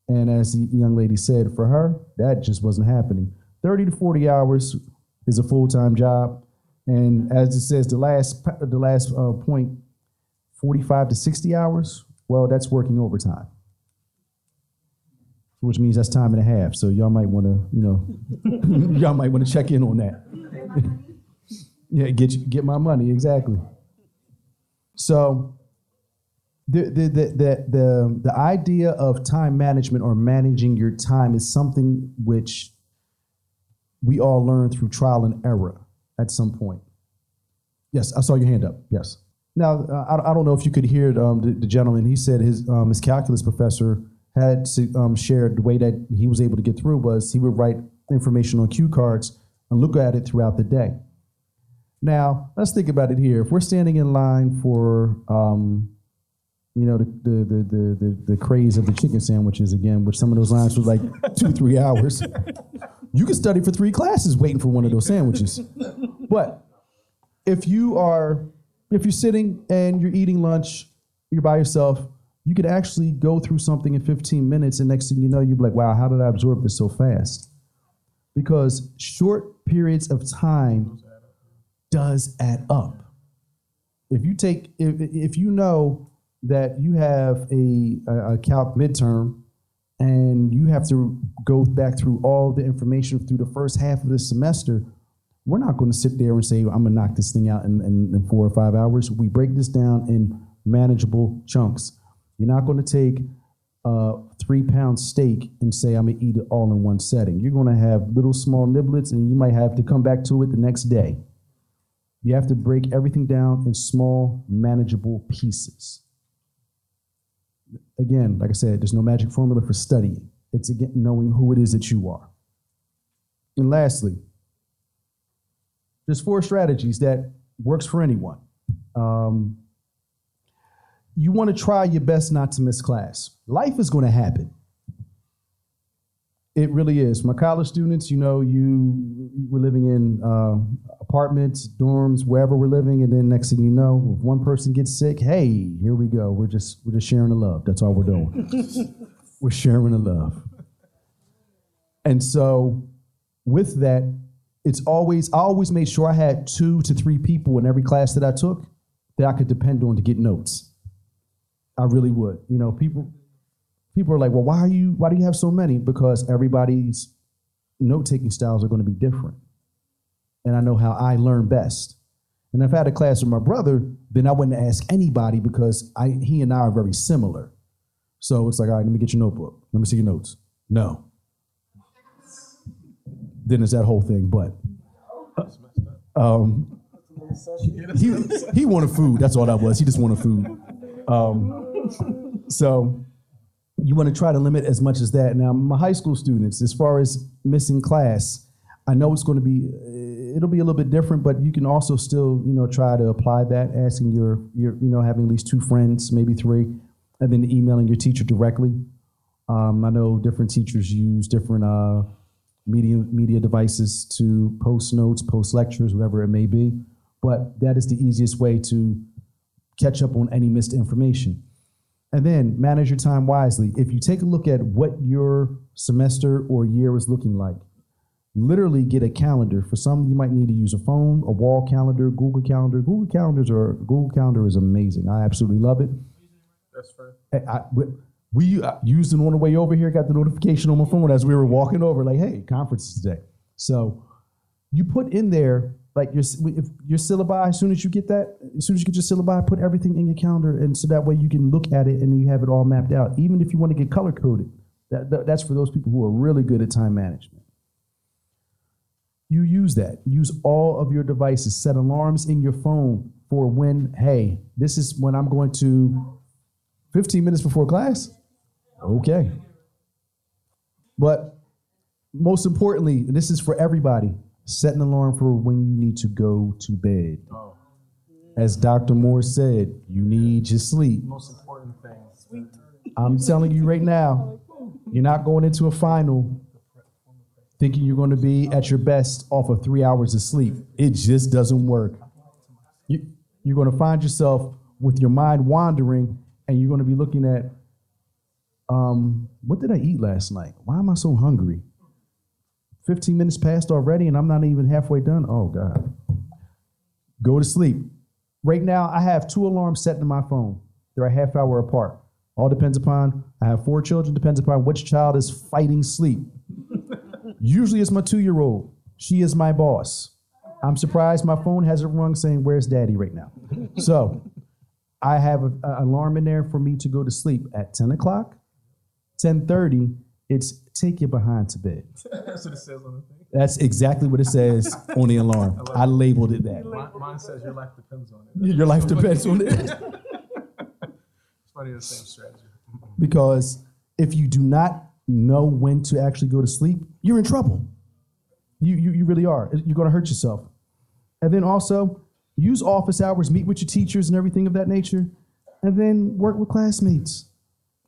[SPEAKER 4] And as the young lady said, for her, that just wasn't happening. 30 to 40 hours is a full time job. And as it says, the last, the last uh, point, 45 to 60 hours, well, that's working overtime which means that's time and a half. So y'all might want to, you know, y'all might want to check in on that. yeah, get get my money exactly. So the, the the the the the idea of time management or managing your time is something which we all learn through trial and error at some point. Yes, I saw your hand up. Yes. Now uh, I, I don't know if you could hear um, the, the, gentleman. He said his um, his calculus professor had um, shared the way that he was able to get through was he would write information on cue cards and look at it throughout the day. Now, let's think about it here. If we're standing in line for, um, you know, the, the, the, the, the craze of the chicken sandwiches again, which some of those lines was like two, three hours, you can study for three classes waiting for one of those sandwiches. But if you are, if you're sitting and you're eating lunch, you're by yourself, you could actually go through something in 15 minutes, and next thing you know, you'd be like, wow, how did I absorb this so fast? Because short periods of time does add up. If you take, if, if you know that you have a, a, a calc midterm and you have to go back through all the information through the first half of the semester, we're not going to sit there and say, I'm going to knock this thing out in, in, in, four or five hours. We break this down in manageable chunks. You're not going to take a three pound steak and say, I'm going to eat it all in one setting. You're going to have little small niblets and you might have to come back to it the next day. You have to break everything down in small, manageable pieces. Again, like I said, there's no magic formula for studying. It's again knowing who it is that you are. And lastly, there's four strategies that works for anyone. Um, you want to try your best not to miss class. Life is going to happen. It really is. My college students, you know, you we're living in uh, apartments, dorms, wherever we're living, and then next thing you know, if one person gets sick, hey, here we go. We're just we're just sharing the love. That's all we're doing. we're sharing the love. And so, with that, it's always I always made sure I had two to three people in every class that I took that I could depend on to get notes. I really would. You know, people people are like, well, why are you why do you have so many? Because everybody's note-taking styles are going to be different. And I know how I learn best. And if I had a class with my brother, then I wouldn't ask anybody because I he and I are very similar. So it's like, all right, let me get your notebook. Let me see your notes. No. Then it's that whole thing. But um, he, he wanted food. That's all that was. He just wanted food. Um, so you want to try to limit as much as that. Now, my high school students, as far as missing class, I know it's going to be it'll be a little bit different, but you can also still you know try to apply that, asking your your you know having at least two friends, maybe three, and then emailing your teacher directly. Um, I know different teachers use different uh, media media devices to post notes, post lectures, whatever it may be, but that is the easiest way to catch up on any missed information. And then manage your time wisely. If you take a look at what your semester or year is looking like, literally get a calendar. For some, you might need to use a phone, a wall calendar, Google Calendar. Google Calendars are Google Calendar is amazing. I absolutely love it.
[SPEAKER 2] That's right.
[SPEAKER 4] I, we, we uh, used it on the way over here. Got the notification on my phone as we were walking over, like, "Hey, conference today." So you put in there like your if your syllabi. As soon as you get that, as soon as you get your syllabi, put everything in your calendar, and so that way you can look at it and you have it all mapped out. Even if you want to get color coded, that, that, that's for those people who are really good at time management. You use that. Use all of your devices. Set alarms in your phone for when. Hey, this is when I'm going to. 15 minutes before class. Okay. But most importantly, this is for everybody, set an alarm for when you need to go to bed. As Dr. Moore said, you need your sleep.
[SPEAKER 2] Most important thing.
[SPEAKER 4] I'm telling you right now, you're not going into a final thinking you're going to be at your best off of three hours of sleep. It just doesn't work. You, you're going to find yourself with your mind wandering, and you're going to be looking at, um, what did I eat last night? Why am I so hungry? 15 minutes passed already, and I'm not even halfway done. Oh, God. Go to sleep. Right now, I have two alarms set in my phone. They're a half hour apart. All depends upon, I have four children, depends upon which child is fighting sleep. Usually it's my two year old. She is my boss. I'm surprised my phone hasn't rung saying, Where's daddy right now? So I have an alarm in there for me to go to sleep at 10 o'clock, 10:30. It's take your behind to bed.
[SPEAKER 2] That's what it says on the thing.
[SPEAKER 4] That's exactly what it says on the alarm. I labeled it that.
[SPEAKER 2] Mine, mine says your life depends on it.
[SPEAKER 4] Your life depends on it.
[SPEAKER 2] It's funny the same strategy.
[SPEAKER 4] because if you do not know when to actually go to sleep, you're in trouble. You, you, you really are. You're going to hurt yourself. And then also, use office hours, meet with your teachers and everything of that nature, and then work with classmates.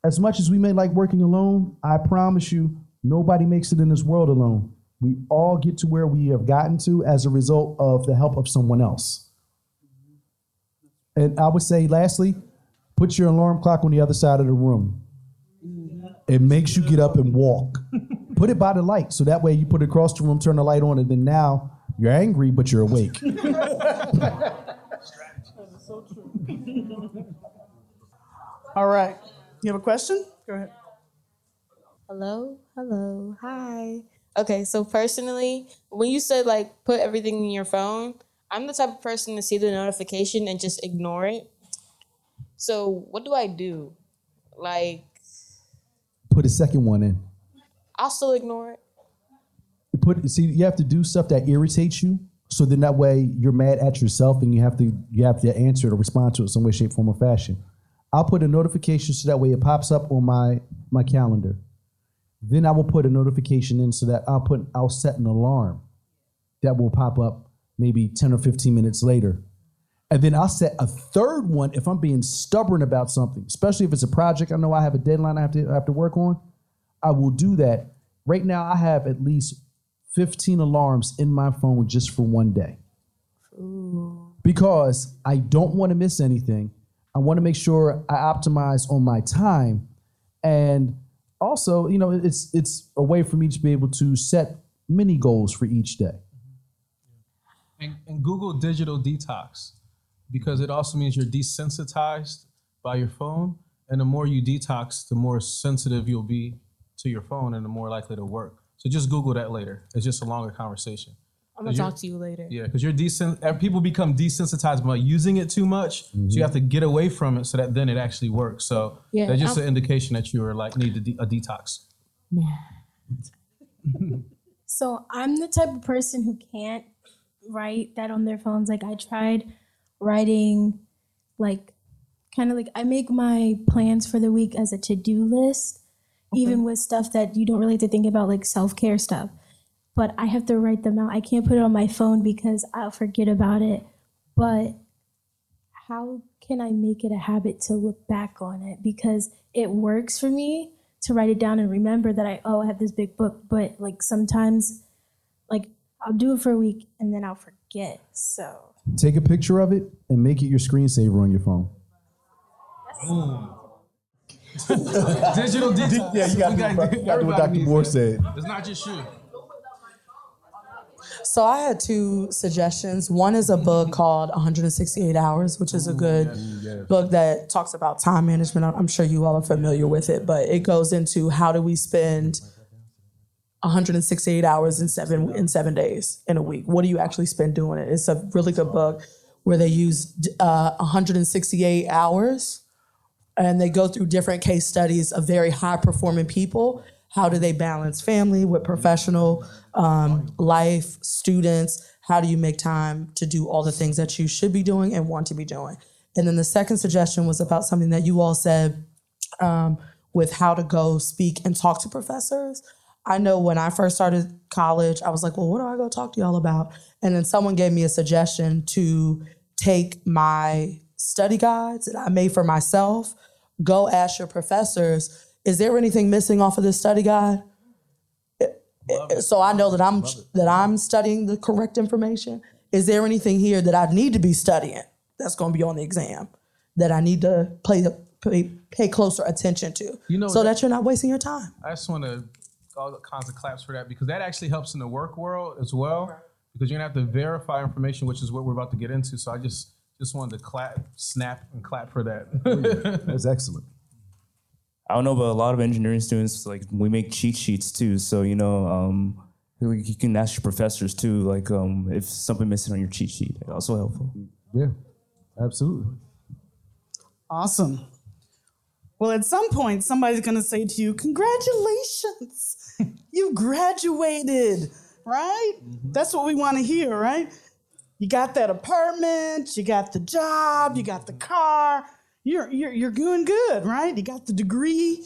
[SPEAKER 4] As much as we may like working alone, I promise you, nobody makes it in this world alone. We all get to where we have gotten to as a result of the help of someone else. And I would say, lastly, put your alarm clock on the other side of the room. It makes you get up and walk. put it by the light, so that way you put it across the room, turn the light on, and then now you're angry, but you're awake.
[SPEAKER 7] All right. You have a question? Go ahead.
[SPEAKER 8] Hello, hello, hi. Okay, so personally, when you said like put everything in your phone, I'm the type of person to see the notification and just ignore it. So what do I do? Like,
[SPEAKER 4] Put a second one in.
[SPEAKER 8] I'll still ignore it.
[SPEAKER 4] You put see you have to do stuff that irritates you, so then that way you're mad at yourself and you have to you have to answer it or respond to it in some way, shape, form, or fashion. I'll put a notification so that way it pops up on my my calendar. Then I will put a notification in so that I'll put I'll set an alarm that will pop up maybe 10 or 15 minutes later. And then I'll set a third one if I'm being stubborn about something, especially if it's a project I know I have a deadline I have to I have to work on. I will do that. Right now I have at least 15 alarms in my phone just for one day. Because I don't want to miss anything. I want to make sure I optimize on my time. And also, you know, it's it's a way for me to be able to set mini goals for each day.
[SPEAKER 2] And, and Google digital detox because it also means you're desensitized by your phone. And the more you detox, the more sensitive you'll be to your phone and the more likely to work. So just Google that later. It's just a longer conversation.
[SPEAKER 8] I'm gonna talk to you later.
[SPEAKER 2] Yeah, because you're decent. People become desensitized by using it too much, so you mm-hmm. have to get away from it so that then it actually works. So
[SPEAKER 8] Yeah,
[SPEAKER 2] that's just
[SPEAKER 8] I'm-
[SPEAKER 2] an indication that you are like need a, de- a detox.
[SPEAKER 3] So I'm the type of person who can't write that on their phones. Like I tried writing like kind of like I make my plans for the week as a to-do list. even with stuff that you don't really have to think about, like self care stuff. But I have to write them out. I can't put it on my phone because I'll forget about it. But how can I make it a habit to look back on it? Because it works for me to write it down and remember that I, oh, I have this big book. But like sometimes, like I'll do it for a week and then I'll forget. So
[SPEAKER 4] Take a picture of it and make it your screensaver on your phone.
[SPEAKER 2] Digital detox.
[SPEAKER 4] Yeah, you got to do,
[SPEAKER 2] gotta
[SPEAKER 4] you got to do what Dr. Moore
[SPEAKER 2] that.
[SPEAKER 4] said.
[SPEAKER 2] It's not just you.
[SPEAKER 9] So I had two suggestions. One is a book called 168 Hours, which is a good book that talks about time management. I'm- I'm sure you all are familiar with it, but it goes into how do we spend 168 hours in seven in seven days in a week. What do you actually spend doing it? It's a really good book where they use uh, 168 hours and they go through different case studies of very high performing people. How do they balance family with professional um, life, students? How do you make time to do all the things that you should be doing and want to be doing? And then the second suggestion was about something that you all said um, with how to go speak and talk to professors. I know when I first started college, I was like, well, what do I go talk to y'all about? And then someone gave me a suggestion to take my study guides that I made for myself, go ask your professors, is there anything missing off of this study guide? So I know that I'm that I'm studying the correct information. Is there anything here that I need to be studying that's going to be on the exam that I need to play, pay, pay closer attention to
[SPEAKER 2] You know,
[SPEAKER 9] so
[SPEAKER 2] that-
[SPEAKER 9] that you're not wasting your time?
[SPEAKER 2] I just want to all kinds of claps for that because that actually helps in the work world as well. Because you're gonna have to verify information, which is what we're about to get into. So I just just wanted to clap, snap, and clap for that.
[SPEAKER 4] That's excellent.
[SPEAKER 10] I don't know, but a lot of engineering students like we make cheat sheets too. So you know, um, you can ask your professors too, like um, if something missing on your cheat sheet. Also helpful.
[SPEAKER 4] Yeah, absolutely.
[SPEAKER 7] Awesome. Well, at some point, somebody's going to say to you, Congratulations, you graduated, right? Mm-hmm. That's what we want to hear, right? You got that apartment, you got the job, you got the mm-hmm. car. You're, you're, you're doing good, right? You got the degree,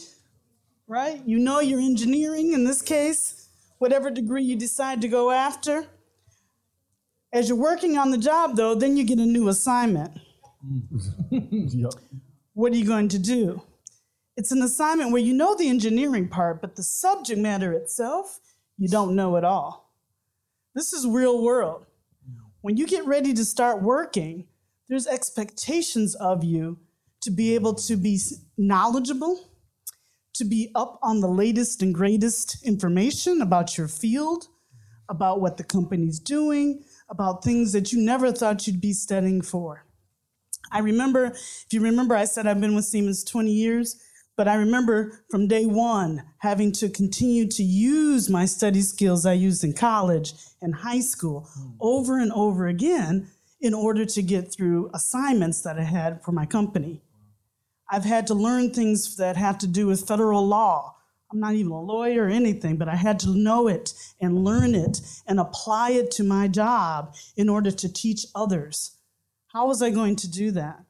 [SPEAKER 7] right? You know you're engineering in this case, whatever degree you decide to go after. As you're working on the job, though, then you get a new assignment mm-hmm.
[SPEAKER 4] Yep.
[SPEAKER 7] what are you going to do? It's an assignment where you know the engineering part, but the subject matter itself, you don't know at all. This is real world. When you get ready to start working, there's expectations of you to be able to be knowledgeable, to be up on the latest and greatest information about your field, about what the company's doing, about things that you never thought you'd be studying for. I remember, if you remember, I said I've been with Siemens 20 years, but I remember from day one having to continue to use my study skills I used in college and high school over and over again in order to get through assignments that I had for my company. I've had to learn things that have to do with federal law. I'm not even a lawyer or anything, but I had to know it and learn it and apply it to my job in order to teach others. How was I going to do that?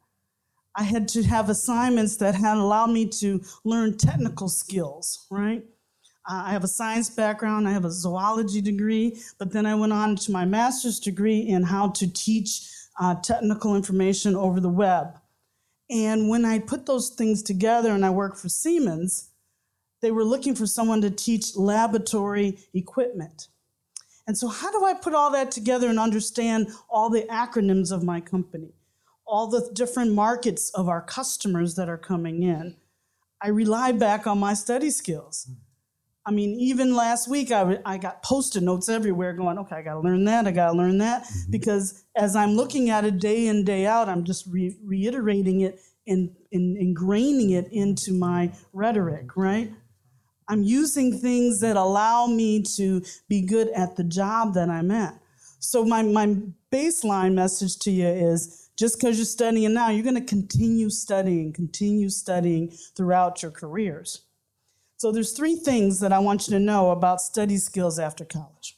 [SPEAKER 7] I had to have assignments that had allowed me to learn technical skills, right? Uh, I have a science background, I have a zoology degree, but then I went on to my master's degree in how to teach uh, technical information over the web. And when I put those things together and I worked for Siemens, they were looking for someone to teach laboratory equipment. And so, how do I put all that together and understand all the acronyms of my company, all the different markets of our customers that are coming in? I rely back on my study skills. Hmm. I mean, even last week, I, I got post it notes everywhere going, okay, I got to learn that, I got to learn that. Mm-hmm. Because as I'm looking at it day in, day out, I'm just re- reiterating it and, and ingraining it into my rhetoric, right? I'm using things that allow me to be good at the job that I'm at. So my, my baseline message to you is just because you're studying now, you're going to continue studying, continue studying throughout your careers. So there's three things that I want you to know about study skills after college.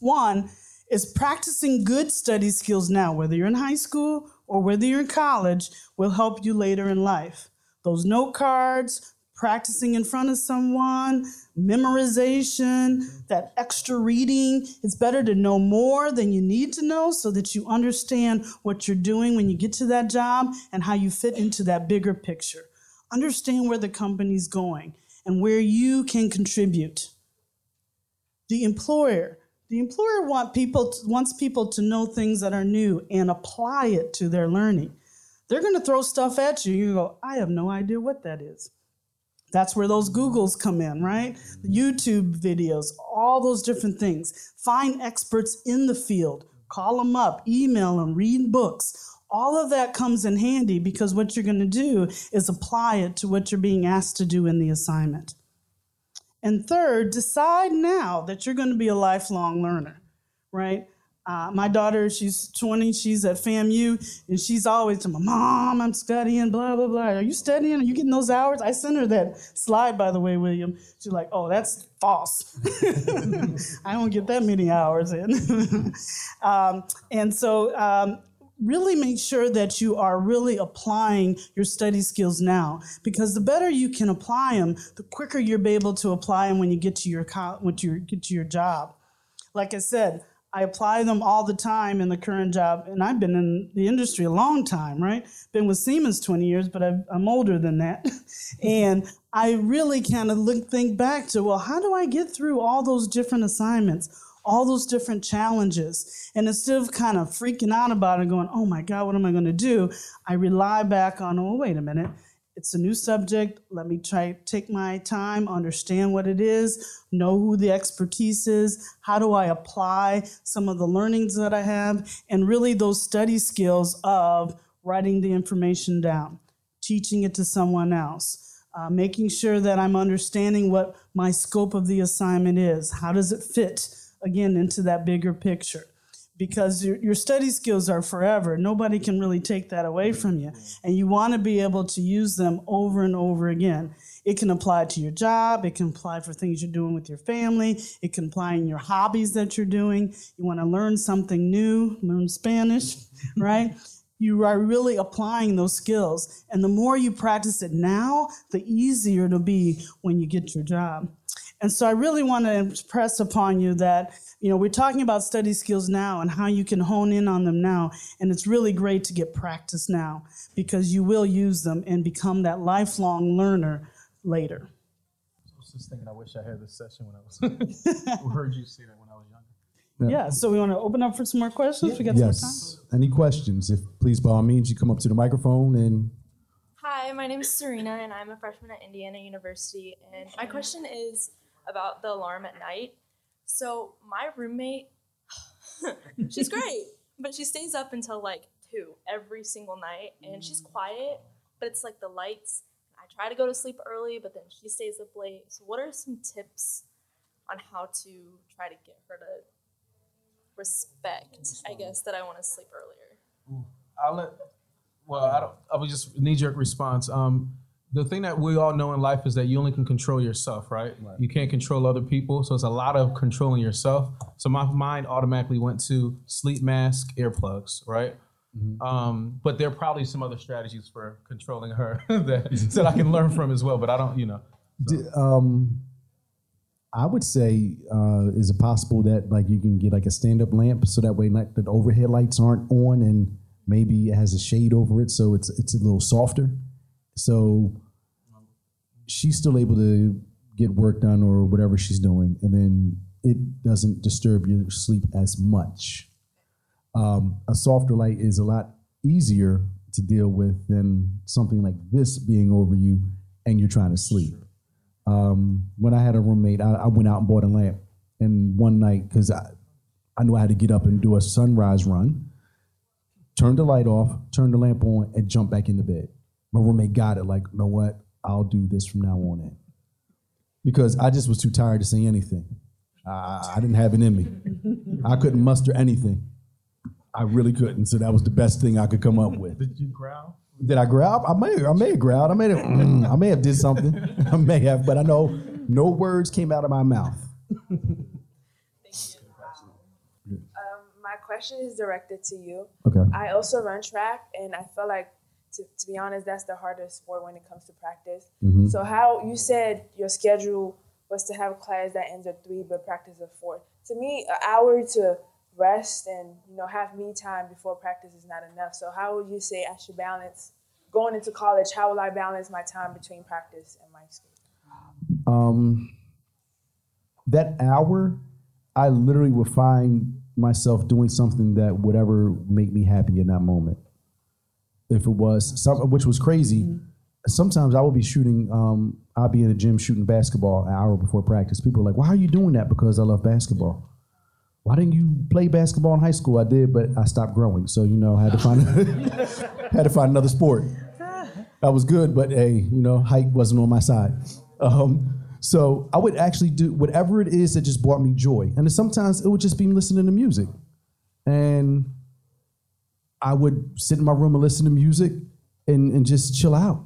[SPEAKER 7] One is practicing good study skills now, whether you're in high school or whether you're in college, will help you later in life. Those note cards, practicing in front of someone, memorization, that extra reading. It's better to know more than you need to know so that you understand what you're doing when you get to that job and how you fit into that bigger picture. Understand where the company's going and where you can contribute. The employer. The employer want people to, wants people to know things that are new and apply it to their learning. They're going to throw stuff at you. You go, I have no idea what that is. That's where those Googles come in, right? YouTube videos, all those different things. Find experts in the field, call them up, email them, read books. All of that comes in handy because what you're going to do is apply it to what you're being asked to do in the assignment. And third, decide now that you're going to be a lifelong learner, right? Uh, my daughter, she's 20, she's at FAMU, and she's always to my mom, I'm studying, blah, blah, blah. Are you studying? Are you getting those hours? I sent her that slide, by the way, William. She's like, oh, that's false. I don't get that many hours in. um, and so, um, really make sure that you are really applying your study skills now because the better you can apply them the quicker you'll be able to apply them when you get to your when you get to your job like i said I apply them all the time in the current job, and I've been in the industry a long time, right? Been with Siemens 20 years, but i am older than that. and I really kind of look, think back to, well, how do I get through all those different assignments, all those different challenges? And instead of kind of freaking out about it, going, oh my God, what am I going to do? I rely back on, oh, wait a minute it's a new subject. Let me try take my time, understand what it is, know who the expertise is, how do I apply some of the learnings that I have, and really those study skills of writing the information down, teaching it to someone else, uh, making sure that I'm understanding what my scope of the assignment is. How does it fit again into that bigger picture? Because your, your study skills are forever. Nobody can really take that away from you. And you want to be able to use them over and over again. It can apply to your job, it can apply for things you're doing with your family, it can apply in your hobbies that you're doing. You want to learn something new, learn Spanish, right? You are really applying those skills. And the more you practice it now, the easier it'll be when you get your job. And so I really want to impress upon you that you know, we're talking about study skills now and how you can hone in on them now. And it's really great to get practice now because you will use them and become that lifelong learner later.
[SPEAKER 2] I was just thinking, I wish I had this session when I was, heard you say that when I was younger.
[SPEAKER 7] Yeah. yeah, so we want to open up for some more questions. Yeah. We got yes. some
[SPEAKER 4] time. Any questions? If please, by all means, you come up to the microphone and.
[SPEAKER 11] Hi, my name is Serena, and I'm a freshman at Indiana University. And my question is about the alarm at night. So my roommate, she's great, but she stays up until like two every single night, and she's quiet. But it's like the lights. I try to go to sleep early, but then she stays up late. So what are some tips on how to try to get her to respect? I guess that I want to sleep earlier.
[SPEAKER 2] I'll let. Well, I don't. I would just knee jerk response. Um, the thing that we all know in life is that you only can control yourself, right? right? You can't control other people. So it's a lot of controlling yourself. So my mind automatically went to sleep mask, earplugs, right? Mm-hmm. Um, but there are probably some other strategies for controlling her that, that I can learn from as well. But I don't, you know.
[SPEAKER 4] So. Um, I would say, uh, is it possible that like you can get like a stand up lamp so that way like the overhead lights aren't on and maybe it has a shade over it so it's it's a little softer. So she's still able to get work done or whatever she's doing, and then it doesn't disturb your sleep as much. Um, a softer light is a lot easier to deal with than something like this being over you and you're trying to sleep. Um, when I had a roommate, I, I, went out and bought a lamp. And one night, because I, I knew I had to get up and do a sunrise run, turned the light off, turned the lamp on, and jumped back into bed my roommate got it. Like, you know what? I'll do this from now on in. Because I just was too tired to say anything. I, I didn't have it in me. I couldn't muster anything. I really couldn't. So that was the best thing I could come up with.
[SPEAKER 2] Did you growl?
[SPEAKER 4] Did I growl? I may, I may have growled. I may have, mm, I may have did something. I may have, but I know no words came out of my mouth. Thank
[SPEAKER 12] you. Um, my question is directed to you.
[SPEAKER 4] Okay.
[SPEAKER 12] I also run track, and I feel like to, to be honest, that's the hardest sport when it comes to practice.
[SPEAKER 4] Mhm.
[SPEAKER 12] So how you said your schedule was to have a class that ends at three, but practice at four. To me, an hour to rest and you know have me time before practice is not enough. So how would you say I should balance going into college? How will I balance my time between practice and my school?
[SPEAKER 4] Um, that hour, I literally would find myself doing something that would ever make me happy in that moment. If it was some, which was crazy. Sometimes I would be shooting. Um, I'd be in the gym shooting basketball an hour before practice. People are like, "Why are you doing that?" Because I love basketball. Why didn't you play basketball in high school? I did, but I stopped growing. So you know, I had to find had to find another sport. I was good, but hey, you know, height wasn't on my side. Um, so I would actually do whatever it is that just brought me joy. And sometimes it would just be listening to music. And I would sit in my room and listen to music and, and just chill out.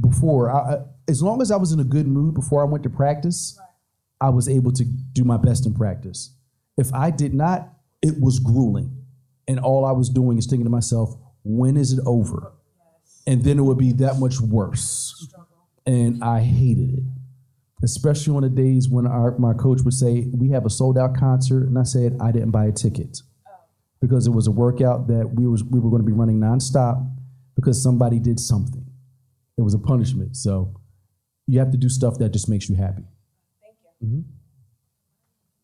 [SPEAKER 4] Before, I, as long as I was in a good mood before I went to practice, I was able to do my best in practice. If I did not, it was grueling. And all I was doing is thinking to myself, when is it over? And then it would be that much worse. And I hated it especially on the days when our, my coach would say, We have a sold out concert. And I said, I didn't buy a ticket because it was a workout that we, was, we were going to be running nonstop because somebody did something. It was a punishment. So you have to do stuff that just makes you happy. Thank you.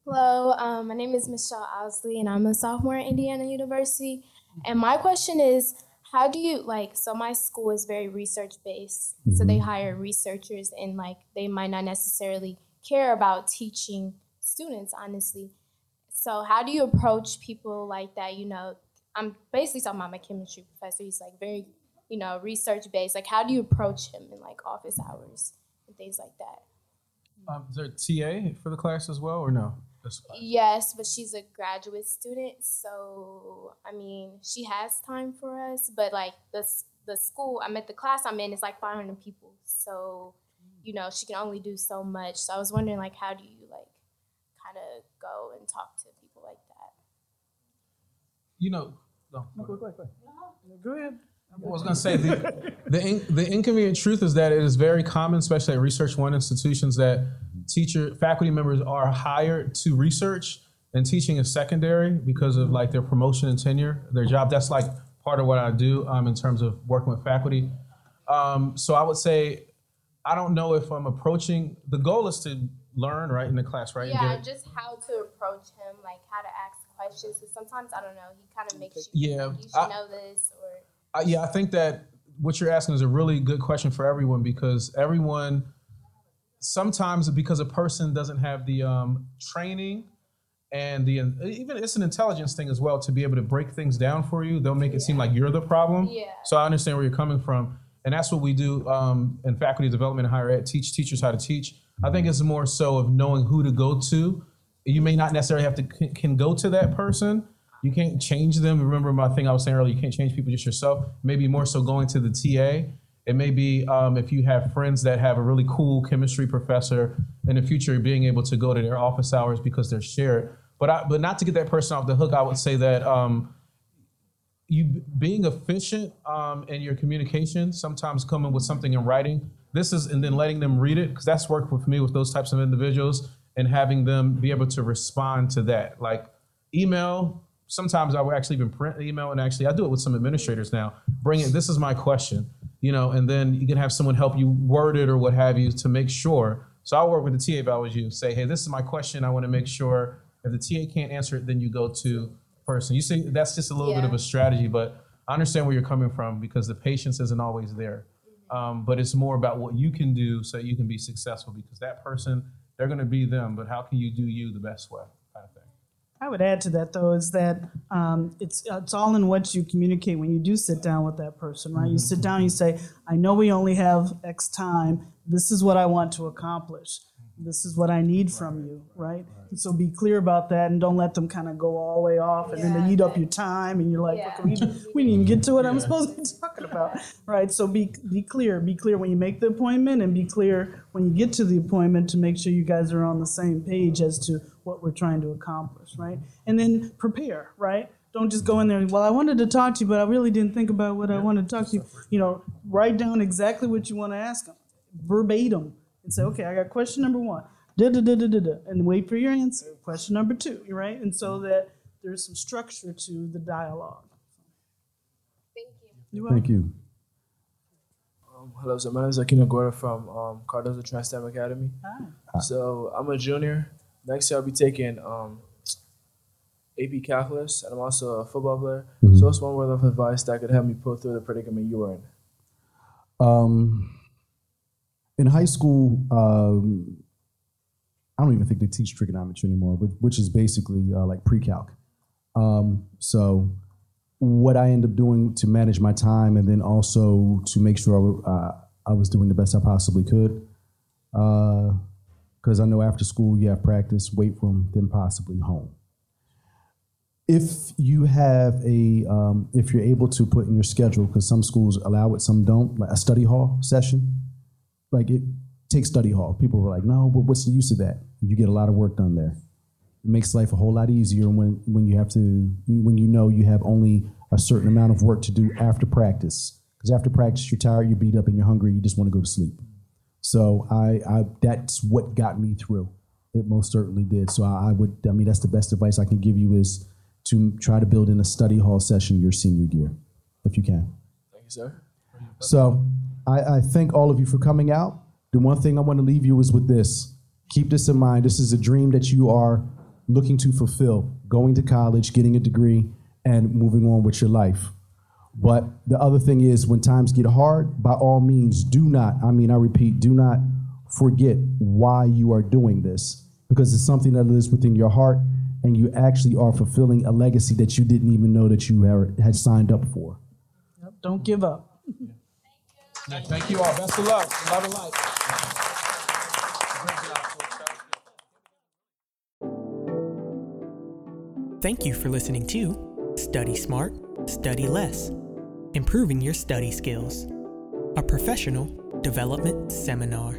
[SPEAKER 13] Hello, um, my name is Michelle Owsley, and I'm a sophomore at Indiana University. And my question is, how do you like? So my school is very research based, so they
[SPEAKER 14] Mhm.
[SPEAKER 13] hire researchers, and like they might not necessarily care about teaching students, honestly. So how do you approach people like that? You know, I'm basically talking about my chemistry professor. He's like very, you know, research based. Like, how do you approach him in like office hours and things like that?
[SPEAKER 2] Um, is there a TA for the class as well, or no?
[SPEAKER 13] Yes, but she's a graduate student, so I mean, she has time for us. But like the the school, I'm at the class I'm in, is like 500 people, so you know she can only do so much. So I was wondering, like, how do you like kind of go and talk to people like that?
[SPEAKER 2] You know, no,
[SPEAKER 7] go, go, go. Go ahead.
[SPEAKER 2] I was going to say the the, in, the inconvenient truth is that it is very common, especially at Research One institutions, that teacher faculty members are hired to research, and teaching is secondary because of like their promotion and tenure, their job. That's like part of what I do um, in terms of working with faculty. Um, so I would say, I don't know if I'm approaching. The goal is to learn right in the class, right?
[SPEAKER 13] yeah,
[SPEAKER 2] get
[SPEAKER 13] just how to approach him, like how to ask questions. Because sometimes I don't know, he kind of makes you
[SPEAKER 2] Yeah,
[SPEAKER 13] think you should
[SPEAKER 2] I-
[SPEAKER 13] know this or.
[SPEAKER 2] Uh, yeah, I think that what you're asking is a really good question for everyone because everyone sometimes because a person doesn't have the um, training and the even it's an intelligence thing as well to be able to break things down for you. They'll make it seem like you're the problem.
[SPEAKER 13] Yeah.
[SPEAKER 2] So I understand where you're coming from, and that's what we do um, in faculty development and higher ed. Teach teachers how to teach. I think it's more so of knowing who to go to. You may not necessarily have to can, go to that person. You can't change them. Remember my thing I was saying earlier. You can't change people, just yourself. Maybe more so going to the TA. It may be um, if you have friends that have a really cool chemistry professor in the future, being able to go to their office hours because they're shared. But I, but not to get that person off the hook, I would say that um, you being efficient um, in your communication, sometimes coming with something in writing. This is and then letting them read it because that's worked with me with those types of individuals and having them be able to respond to that. Like email. Sometimes I will actually even print the email and actually I do it with some administrators now. Bring it. This is my question, you know, and then you can have someone help you word it or what have you to make sure. So I'll work with the TA if I was you. Say, hey, this is my question. I want to make sure if the TA can't answer it, then you go to person. You see, that's just a little bit of a strategy, but I understand where you're coming from because the patience isn't always there. Um, but it's more about what you can do so you can be successful because that person, they're going to be them, but how can you do you the best way? Kind of thing.
[SPEAKER 7] I would add to that though is that um, it's it's all in what you communicate when you do sit down with that person, right? You sit down, you say, "I know we only have X time. This is what I want to accomplish. This is what I need from you, right?" And so be clear about that, and don't let them kind of go all the way off, and then they eat up your time, and you're like, "Look, we, we didn't even get to what I'm supposed to be talking about, right?" So be be clear. Be clear when you make the appointment, and be clear when you get to the appointment to make sure you guys are on the same page as to what we're trying to accomplish, right? And then prepare, right? don't just go in there and, well, I wanted to talk to you, but I really didn't think about what I wanted to talk to you. You know, write down exactly what you want to ask them verbatim and say, okay, I got question number one, da da da da da da, and wait for your answer. Question number two, right? And so that there's some structure to the dialogue.
[SPEAKER 6] Thank you.
[SPEAKER 4] Thank you.
[SPEAKER 15] Um, hello, so my name is Aquino Gorda from um, Cardozo Trans-STEM Academy.
[SPEAKER 7] Hi.
[SPEAKER 15] So I'm a junior. Next year I'll be taking um, AP Calculus, and I'm also a football player.
[SPEAKER 4] Mhm.
[SPEAKER 15] So what's one word of advice that could help me pull through the predicament you were in?
[SPEAKER 4] Um, in high school, um, I don't even think they teach trigonometry anymore, but, which is basically uh, like pre-calc. Um, so what I end up doing to manage my time and then also to make sure uh, I was doing the best I possibly could, because I know after school you have practice, weight room, then possibly home. If you have a, um, if you're able to put in your schedule, because some schools allow it, some don't, like a study hall session, like it takes study hall. People were like, no, but what's the use of that? You get a lot of work done there. It makes life a whole lot easier when when you have to when you know you have only a certain amount of work to do after practice. Because after practice, you're tired, you're beat up, and you're hungry. You just want to go to sleep. So I, I that's what got me through. It most certainly did. So I, I would I mean that's the best advice I can give you is to try to build in a study hall session your senior year, if you can.
[SPEAKER 15] Thank you, sir.
[SPEAKER 4] So I, I thank all of you for coming out. The one thing I want to leave you is with this. Keep this in mind. This is a dream that you are looking to fulfill, going to college, getting a degree, and moving on with your life. But the other thing is when times get hard, by all means, do not, I mean, I repeat, do not forget why you are doing this because it's something that lives within your heart and you actually are fulfilling a legacy that you didn't even know that you had had signed up for.
[SPEAKER 7] Yep, Don't give up.
[SPEAKER 2] Thank you all. Best of luck. Love and light.
[SPEAKER 1] Thank you for listening to Study Smart, Study Less Improving Your Study Skills, a professional development seminar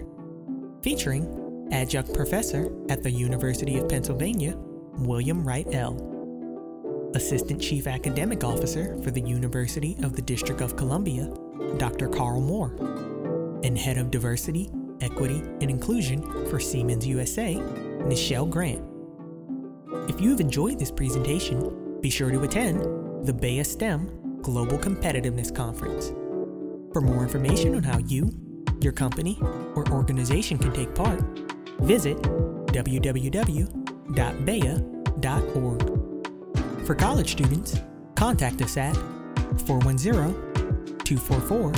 [SPEAKER 1] featuring adjunct professor at the University of Pennsylvania, William Wright L., Assistant Chief Academic Officer for the University of the District of Columbia, Dr. Carl Moore, and Head of Diversity, Equity, and Inclusion for Siemens USA, Nichelle Grant. If you have enjoyed this presentation, be sure to attend the BEYA STEM Global Competitiveness Conference. For more information on how you, your company, or organization can take part, visit www.beya.org. For college students, contact us at 410 244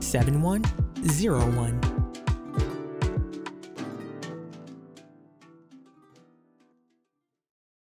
[SPEAKER 1] 7101